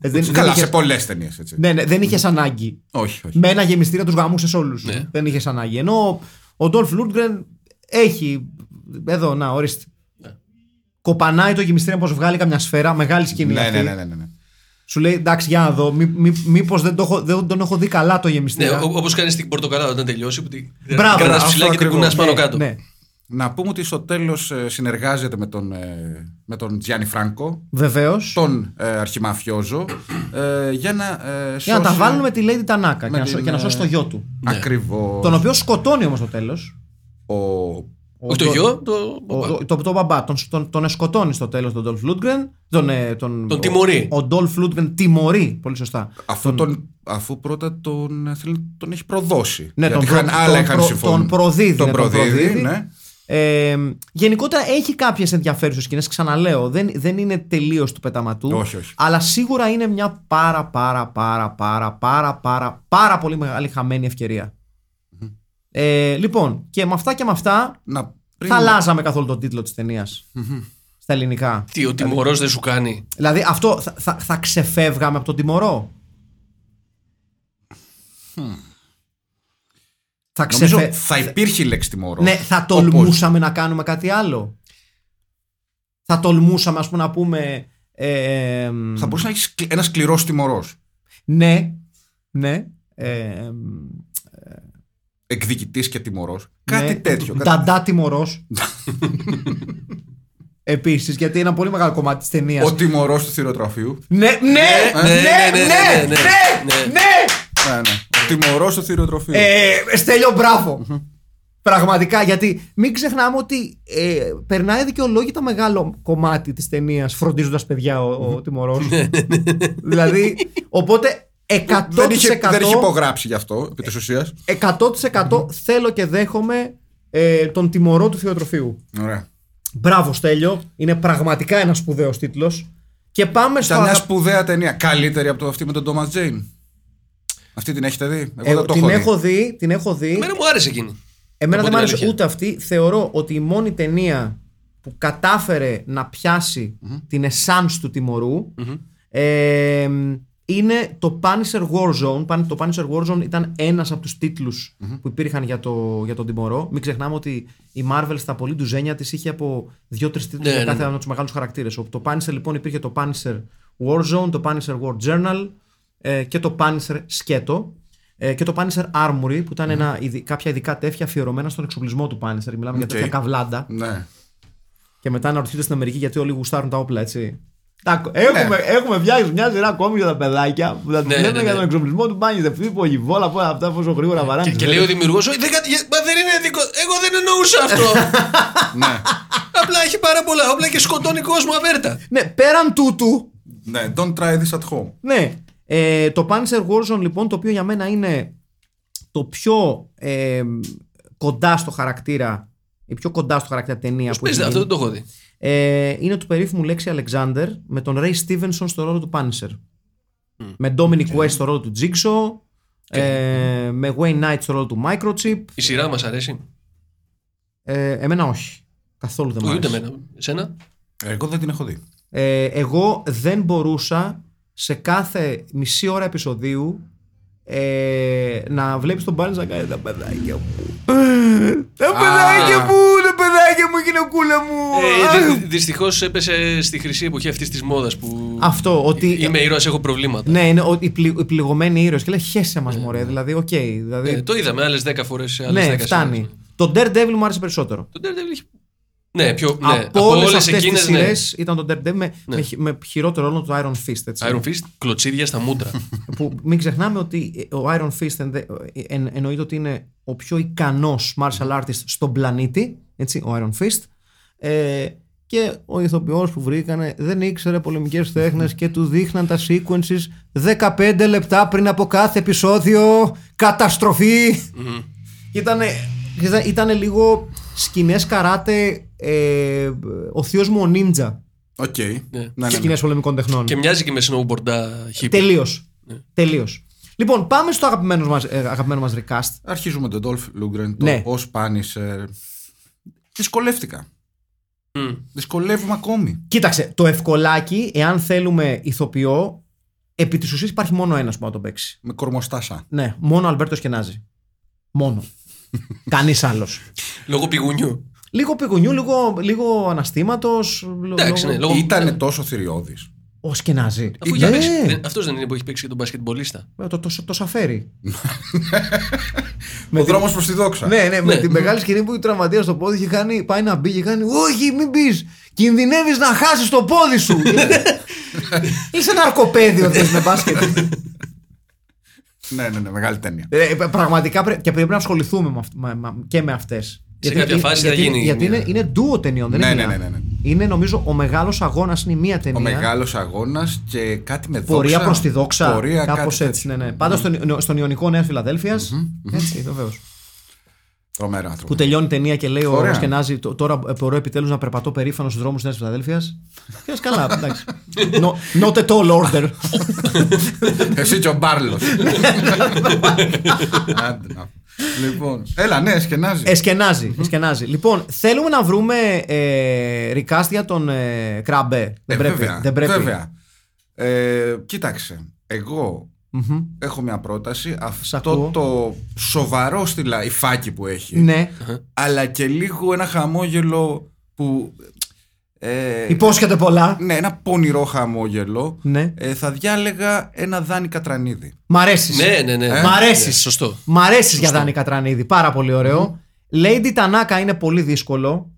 Ε, δεν, δεν Καλά, είχες- σε πολλές ταινίες έτσι. ναι, ναι, δεν είχες ανάγκη. Όχι, όχι. Με ένα γεμιστήρα τους γαμούσε όλους. Ναι. Δεν είχες ανάγκη. Ενώ ο Ντόλφ Λούντγκρεν έχει. Εδώ, να, ορίστε. Κοπανάει το γεμιστήρα πώ βγάλει καμιά σφαίρα, μεγάλης σκηνή. Ναι, αυτή. ναι, ναι, ναι, ναι. Σου λέει εντάξει, για να δω. Μή, μη, Μήπως δεν, το έχω- δεν τον έχω δει καλά το Ναι, γεμιστήρα. όπως κάνεις στην Πορτοκαλάδα όταν τελειώσει. Που την Μπράβο, κρατάς αυτό ψηλά και την ακριβώς. κουνά πάνω Ναι, κάτω. Ναι, Να πούμε ότι στο τέλος ε, συνεργάζεται με τον, ε, με τον Τζιάννη Φράνκο, βεβαίως. τον ε, αρχιμαφιόζο, ε, για να ε, Για να τα σώσει- βάλουν με τη Lady Τανάκα και, με να σω- την, και να ε, σώσει το γιο του. Ακριβώς. Τον οποίο σκοτώνει όμως στο τέλος. Ο... Όχι το γιο, το. Ο, το, το μπαμπά τον, τον, τον σκοτώνει στο τέλος τον Ντόλφ Λούντγκρεν. Τον, ε, τον, Τον τιμωρεί. Ο, ο Ντόλφ Λούντγκρεν τιμωρεί. Πολύ σωστά. Αφού, τον, αφού πρώτα τον, ε, θέλει- τον έχει προδώσει. Ναι, Γιατί τον είχαν, προ- άλλα τον είχαν προ- συμφωνήσει. τον προδίδει, Τον ναι, τον προδίδει, προδίδει. ναι. Ε, γενικότερα έχει κάποιες ενδιαφέρουσες σκηνές. Ξαναλέω, δεν, δεν είναι τελείως του πεταματού. Όχι, όχι. Αλλά σίγουρα είναι μια πάρα πάρα πάρα πάρα πάρα πάρα πάρα πολύ μεγάλη χαμένη ευκαιρία. Ε, λοιπόν, και με αυτά και με αυτά Να, πριν- θα αλλάζαμε καθόλου τον τίτλο της ταινίας. Στα ελληνικά. Τι, ο τιμωρός δεν σου κάνει; Δηλαδή αυτό θα, θα, θα ξεφεύγαμε από τον τιμωρό; Θα, Νομίζω ξεφε... θα υπήρχε η λέξη τιμωρό. Ναι, θα Όπως- τολμούσαμε να κάνουμε κάτι άλλο. Θα τολμούσαμε, ας πούμε, να πούμε. ε, εμ, Θα μπορούσε να έχει ένα σκληρό τιμωρό. Ναι, ναι. ε, εμ, Εκδικητή και τιμωρό. Κάτι ναι, τέτοιο. κάτι- Νταντά τιμωρός. Επίση, γιατί είναι ένα πολύ μεγάλο κομμάτι τη ταινία. Ο τιμωρό του θηροτροφείου. Ναι, ναι, ναι, ναι, ναι, ναι, ναι, ναι, ναι, ναι, ναι. Ναι. Ναι, ναι. Ο τιμωρό του θηροτροφείου. Ε, Στέλιο, μπράβο. Πραγματικά, γιατί μην ξεχνάμε ότι ε, περνάει δικαιολόγητα μεγάλο κομμάτι της ταινίας φροντίζοντας παιδιά ο, ο τιμωρός. δηλαδή, οπότε 100%, δεν, είχε, δεν είχε υπογράψει γι' αυτό, επί της ουσίας. 100% θέλω και δέχομαι ε, τον τιμωρό του θεοτροφείου. Ωραία. Μπράβο, Στέλιο. Είναι πραγματικά ένα σπουδαίος τίτλος. Και πάμε στο. Ήταν μια αγα- σπουδαία ταινία. Καλύτερη από το αυτή με τον Τόμα Τζέιν. Αυτή την έχετε δει; Εγώ Ε, δεν το την, έχω δει. έχω δει, την έχω δει. Εμένα μου άρεσε εκείνη. Εμένα Να δεν πω μου άρεσε την αλήθεια. ούτε αυτή. Θεωρώ ότι η μόνη ταινία που κατάφερε να πιασει την essence του τιμωρου ε, είναι το Punisher Warzone. Παν- Το Punisher Warzone ήταν ένας από τους τιτλους που υπήρχαν για, το, για τον τιμωρό. Μην ξεχνάμε ότι η Marvel στα πολύ ντουζένια της είχε από δύο-τρεις τίτλους Ναι, για ναι, κάθε ναι. ένα από τους μεγάλους χαρακτήρες. Το Punisher λοιπόν υπήρχε το Punisher Warzone, το Punisher War Journal ε, και το Punisher Σκέτο. Ε, και το Punisher Armory που ήταν ένα, ειδι- κάποια ειδικά τέφια αφιερωμένα στον εξοπλισμό του Punisher. Μιλάμε για Οκ. τέτοια καβλάντα. Ναι. Και μετά να ρωτήσετε στην Αμερική γιατί όλοι γουστάρουν τα όπλα, έτσι. Τα- Έχουμε, έχουμε φτιάξει μια σειρά ακόμη για τα παιδάκια που θα του Ναι, λέμε ναι, για ναι. τον εξοπλισμό του Πάνι Δευτή, Πολυβόλα, όλα αυτά πόσο γρήγορα βαράνε. Και, τις και λέει ο μέρες. δημιουργό, δεν, κα- για- μα δεν είναι δικό. Εγώ δεν εννοούσα αυτό. ναι. Απλά έχει πάρα πολλά όπλα και σκοτώνει κόσμο αβέρτα. Ναι, πέραν τούτου, ναι. Don't try this at home. Ναι. Ε, το Punisher Warzone λοιπόν, το οποίο για μένα είναι το πιο ε, κοντά στο χαρακτήρα, η πιο κοντά στο χαρακτήρα ταινία που Πες, έχει αυτό γίνει, δεν το έχω δει. ε, είναι του περίφημου Λέξη Alexander με τον Ray Stevenson στο ρόλο του Punisher. Με Dominic West στο ρόλο του Jigsaw, ε, με Wayne Knight στο ρόλο του Microchip. Η σειρά μας αρέσει; Ε, εμένα όχι. Καθόλου δεν μου Όχι, ούτε άρεσε. εμένα. Εσένα; Εγώ δεν την έχω δει. Ε, εγώ δεν μπορούσα σε κάθε μισή ώρα επεισοδίου ε, να βλέπεις τον Μπάρνταλ να κάνει τα παιδάκια μου. Τα παιδάκια μου, τα παιδάκια μου, γυναικούλα μου. Ε, Δυστυχώς έπεσε στη χρυσή εποχή αυτής της μόδας που. Αυτό, ότι- Είμαι ήρωας, έχω προβλήματα. Ναι, είναι ο- οι, πλη, οι πληγωμένοι ήρωες και λέει χέσε μας μωρέ, δηλαδή οκ. δηλαδή, Ε, το είδαμε άλλες 10 φορές σε άλλες 10 ναι, φτάνει. Το Daredevil μου άρεσε περισσότερο. Το Daredevil έχει. Ναι, πιο. Ναι, από όλες όλες αυτές τις εκείνες, ναι. σειρές ήταν το Daredevil με, με, χει- με χειρότερο ρόλο του Iron Fist. Έτσι. Iron Fist, κλωτσίδια στα μούτρα. που μην ξεχνάμε ότι ο Iron Fist ενδε- εν- εννοείται ότι είναι ο πιο ικανός martial artist στον πλανήτη, έτσι, ο Iron Fist. Ε, και ο ηθοποιός που βρήκανε δεν ήξερε πολεμικές τέχνες και του δείχναν τα sequences 15 λεπτά πριν από κάθε επεισόδιο. Καταστροφή! Και ήτανε, ήταν, ήτανε λίγο σκηνές καράτε ε, ο θείος μου ο Ninja. OK. Ναι, ναι, ναι. Σκηνές πολεμικών τεχνών. και μοιάζει και με snowboarda hip. Τελείως. Ναι. Τελείως. Λοιπόν, πάμε στο αγαπημένο μας, ε, αγαπημένο μας recast. Αρχίζουμε τον Dolph Lundgren το Ναι. ως Punisher. Δυσκολεύτηκα. Μμ. Δυσκολεύομαι ακόμη. Κοίταξε, το ευκολάκι, εάν θέλουμε ηθοποιό, επί της ουσίας υπάρχει μόνο ένας που να το παίξει. Με κορμοστάσα. Ναι, μόνο ο Αλμπέρτος Σκενάζη. Μόνο. Κανείς άλλος. Λόγω πηγουνιού. Λίγο πηγουνιού, λίγο, λίγο αναστήματος. Εντάξει, ναι, λόγω- Ήτανε τόσο θηριώδης. Ο Σκενάζη. Αφού για Ναι. παίξει. δεν- αυτός δεν είναι που έχει παίξει και τον μπασκετμπολίστα. Ε, Το, το, το, σαφέρι. Ο δρόμος προς τη δόξα. Ναι, ναι, με Ναι. την μεγάλη σκηνή που του τραυματία στο πόδι είχε κάνει, πάει να μπει και κάνει Όχι, μην μπει! Κινδυνεύεις να χάσεις το πόδι σου! Είσαι ναρκοπαίδιο θες με μπάσκετ. ναι, ναι, ναι, μεγάλη ταινία. Ε, πραγματικά πρέ- και πρέπει να ασχοληθούμε με αυ- με- με- και με αυτέ. κάποια φάση θα γιατί, γίνει Γιατί μια- είναι, είναι ντουο ταινιών, δεν Ναι, είναι ναι, μία. ναι, ναι, ναι. Είναι νομίζω ο μεγάλος αγώνας είναι η μία ταινία. Ο μεγάλος αγώνας και κάτι με δόξα. Πορεία προς τη δόξα. Πορεία, Κάπως κάτι έτσι. Ναι, ναι. Πάντα στον, στον Ιωνικό Νέα Φιλαδέλφιας. Έτσι, βεβαίως. Τρομερό άνθρωπο. Που τελειώνει η ταινία και λέει ο Ωραία. Σκενάζη, «Τ- τώρα μπορώ επιτέλους να περπατώ περήφανος στους δρόμους της Νέας Φιλαδέλφιας. Και λες, καλά, εντάξει. No- Not at all order. Εσύ και ο Μπάρλος. Άντε να. λοιπόν, έλα, ναι, σκενάζει. Εσκενάζει, εσκενάζει. Λοιπόν, θέλουμε να βρούμε ε, recast για τον ε, Κράμπε. Ε, Δεν πρέπει. βέβαια, δεν πρέπει. βέβαια. Ε, κοίταξε, εγώ έχω μια πρόταση. Αυτό ακούω. το σοβαρό στη λαϊφάκι που έχει, Ναι, αλλά και λίγο ένα χαμόγελο που... Ε, υπόσχεται πολλά. ναι, ένα πονηρό χαμόγελο. Ναι. Ε, θα διάλεγα ένα Δάνη Κατρανίδη. Μ' αρέσεις. Ναι, ναι, ναι. Μ' αρέσεις. Ναι, Σωστό. Μ' αρέσεις για Δάνη Κατρανίδη. Πάρα πολύ ωραίο. Lady Tanaka είναι πολύ δύσκολο.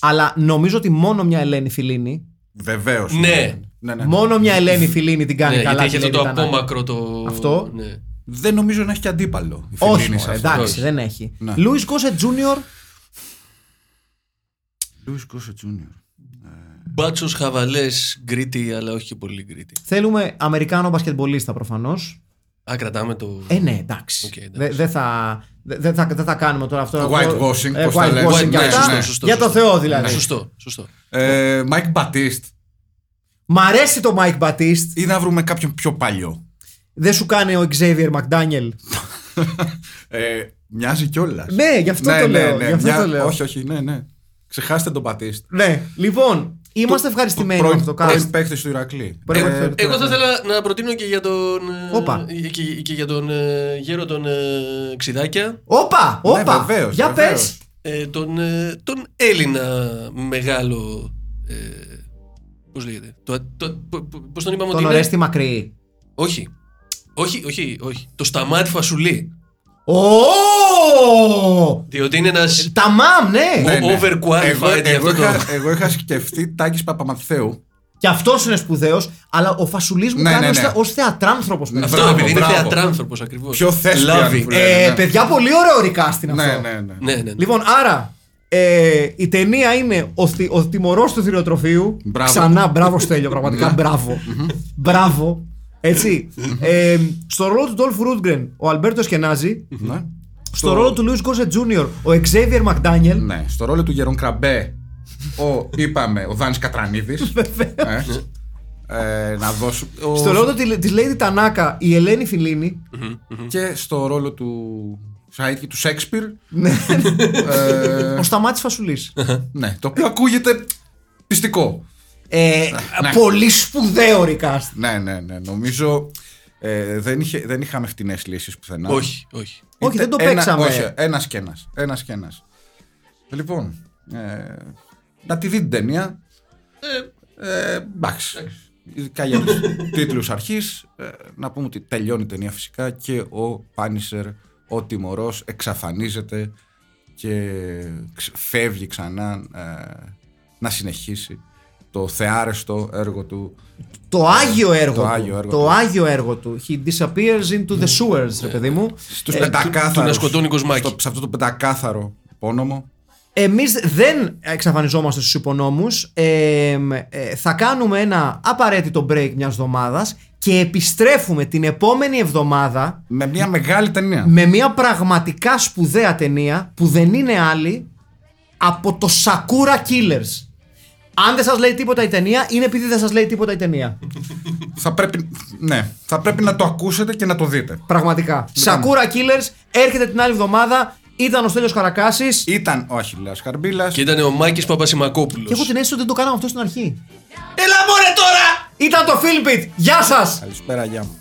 Αλλά νομίζω ότι μόνο μια Ελένη Φιλίνη. Βεβαίως. Ναι. ναι, ναι. Μόνο μια Ελένη Φιλίνη την κάνει Ναι, καλά. γιατί έχει τη αυτό Lady το Tanaka. απόμακρο το. Αυτό. Ναι. Δεν νομίζω να έχει και αντίπαλο. η Όχι, Φελίνη σε μωρέ, αυτό. εντάξει, Όχι. δεν έχει. Ναι. Λούις Γκόσετ Τζούνιορ. Λούις Γκόσετ Τζούνιορ. Μπάτσος χαβαλές γκρίτη, αλλά όχι και πολύ γκρίτη. Θέλουμε Αμερικάνο μπασκετμπολίστα προφανώς. Α, κρατάμε το. Ε, ναι, εντάξει. Οκ, εντάξει. Δεν δεν θα, δεν θα, δεν θα κάνουμε τώρα αυτό. Whitewashing, Ε, πώς τα λένε. whitewashing και Ναι, αυτά. ναι, σωστό, Για το σωστό. Θεό δηλαδή. Σωστό, σωστό. Ε, Mike Batiste. Μ' αρέσει το Mike Batiste. Ή να βρούμε κάποιον πιο παλιό. Δεν σου κάνει ο Xavier McDaniel. Ε, μοιάζει κιόλας. Ναι, γι' αυτό το λέω, γι' αυτό το λέω. Όχι, όχι, ναι, ναι. Ξεχάστε τον Batiste. Ναι, λοιπόν, είμαστε ευχαριστημένοι με αυτό το cast. Πρώην παίκτη του Ηρακλή. Πρώην Ε, παίκτη του- Εγώ θα ήθελα να προτείνω και για τον. ε, Όπα. Και, και για τον ε, γέρο τον ε, Ξιδάκια. Όπα, όπα. Ναι, βεβαίως, Για βεβαίως. πες. ε, τον, ε, τον Έλληνα μεγάλο. Ε, Πώς λέγεται. Το, το, Πώς τον είπαμε Τον ότι είναι; Ορέστη Μακρύ. Όχι. Όχι, όχι, όχι. Το σταμάτη φασουλή. Ω! Διότι είναι ένας. Τα μαμ, ναι. Ναι, ναι. overqualified Εγώ, για εγώ, αυτό το- είχα, εγώ είχα σκεφτεί Τάκης Παπαμαθέου. Και αυτός είναι σπουδαίος, αλλά ο Φασουλής μου Ναι, κάνει ναι, ως ναι. θε- ως θεατράνθρωπος. Ναι, Αυτό Μπράβο, επειδή είναι μπράβο. θεατράνθρωπος ακριβώς. Πιο thespian που λένε, Ε, ναι. παιδιά, πολύ ωραίο recasting αυτό. Ναι, ναι, ναι. Ναι, ναι, ναι. Λοιπόν, άρα ε, η ταινία είναι ο, θη, ο τιμωρός του θηριοτροφείου. Μπράβο. Ξανά, μπράβο Στέλιο, πραγματικά μπράβο. μπράβο. Έτσι. ε, στο ρόλο του Ντολφ Λούντγκρεν, ο Αλμπέρτο Σκενάζη. Ναι. Στο ρόλο του Λούι Γκόσετ Τζούνιορ, ο Xavier Μακδάνιελ. Ναι, στο ρόλο του Γερούν Κραμπέ, ο, είπαμε, ο Δάνης Κατρανίδης. ε, ε, να δώσω. ο- Στο ρόλο τη της Lady Τανάκα, η Ελένη Φιλίνη. Και στο ρόλο του Σάιτ και του Σέξπιρ. Ναι. ε, ο Σταμάτης Φασουλής. ναι, το οποίο ακούγεται πιστικό. Ε, Ναι. Πολύ σπουδαίο recast. Ναι, ναι, ναι. Νομίζω ε, δεν, είχε, δεν είχαμε φτηνές λύσεις πουθενά. Όχι, όχι. Όχι, δεν το Ένα- παίξαμε. Όχι, ένας και ένας. Ένας και ένας. Λοιπόν, ε, να τη δει την ταινία. Ε, εντάξει. Ειδικά για τους τίτλους αρχής ε, να πούμε ότι τελειώνει η ταινία φυσικά και ο Πάνισερ ο τιμωρός εξαφανίζεται και ξ- φεύγει ξανά ε, να συνεχίσει το θεάρεστο έργο του Το άγιο έργο Το του. άγιο έργο το του. άγιο έργο του. He disappears into the sewers, ρε παιδί μου. στους Ε, πεντακάθαρους του να σκοτώνει κοσμάκι. στο- σε αυτό το πεντακάθαρο πόνομο Εμείς δεν εξαφανιζόμαστε στους υπονόμους. Ε, ε, θα κάνουμε ένα απαραίτητο break μιας εβδομάδας και επιστρέφουμε την επόμενη εβδομάδα με μια μεγάλη ταινία με μια πραγματικά σπουδαία ταινία που δεν είναι άλλη από το Sakura Killers. Αν δεν σας λέει τίποτα η ταινία, είναι επειδή δεν σας λέει τίποτα η ταινία. θα πρέπει, ναι, θα πρέπει να το ακούσετε και να το δείτε. Πραγματικά. Λοιπόν. Σακούρα Killers έρχεται την άλλη εβδομάδα. Ήταν ο Στέλιος Καρακάσης Ήταν ο Αχιλέας Καρμπίλα. Και ήταν ο Μάκης Παπασημακόπουλος. Και έχω την αίσθηση ότι δεν το κάναμε αυτό στην αρχή Έλα μωρέ τώρα! Ήταν το Φίλπιτ! Γεια σας! Καλησπέρα, γεια μου.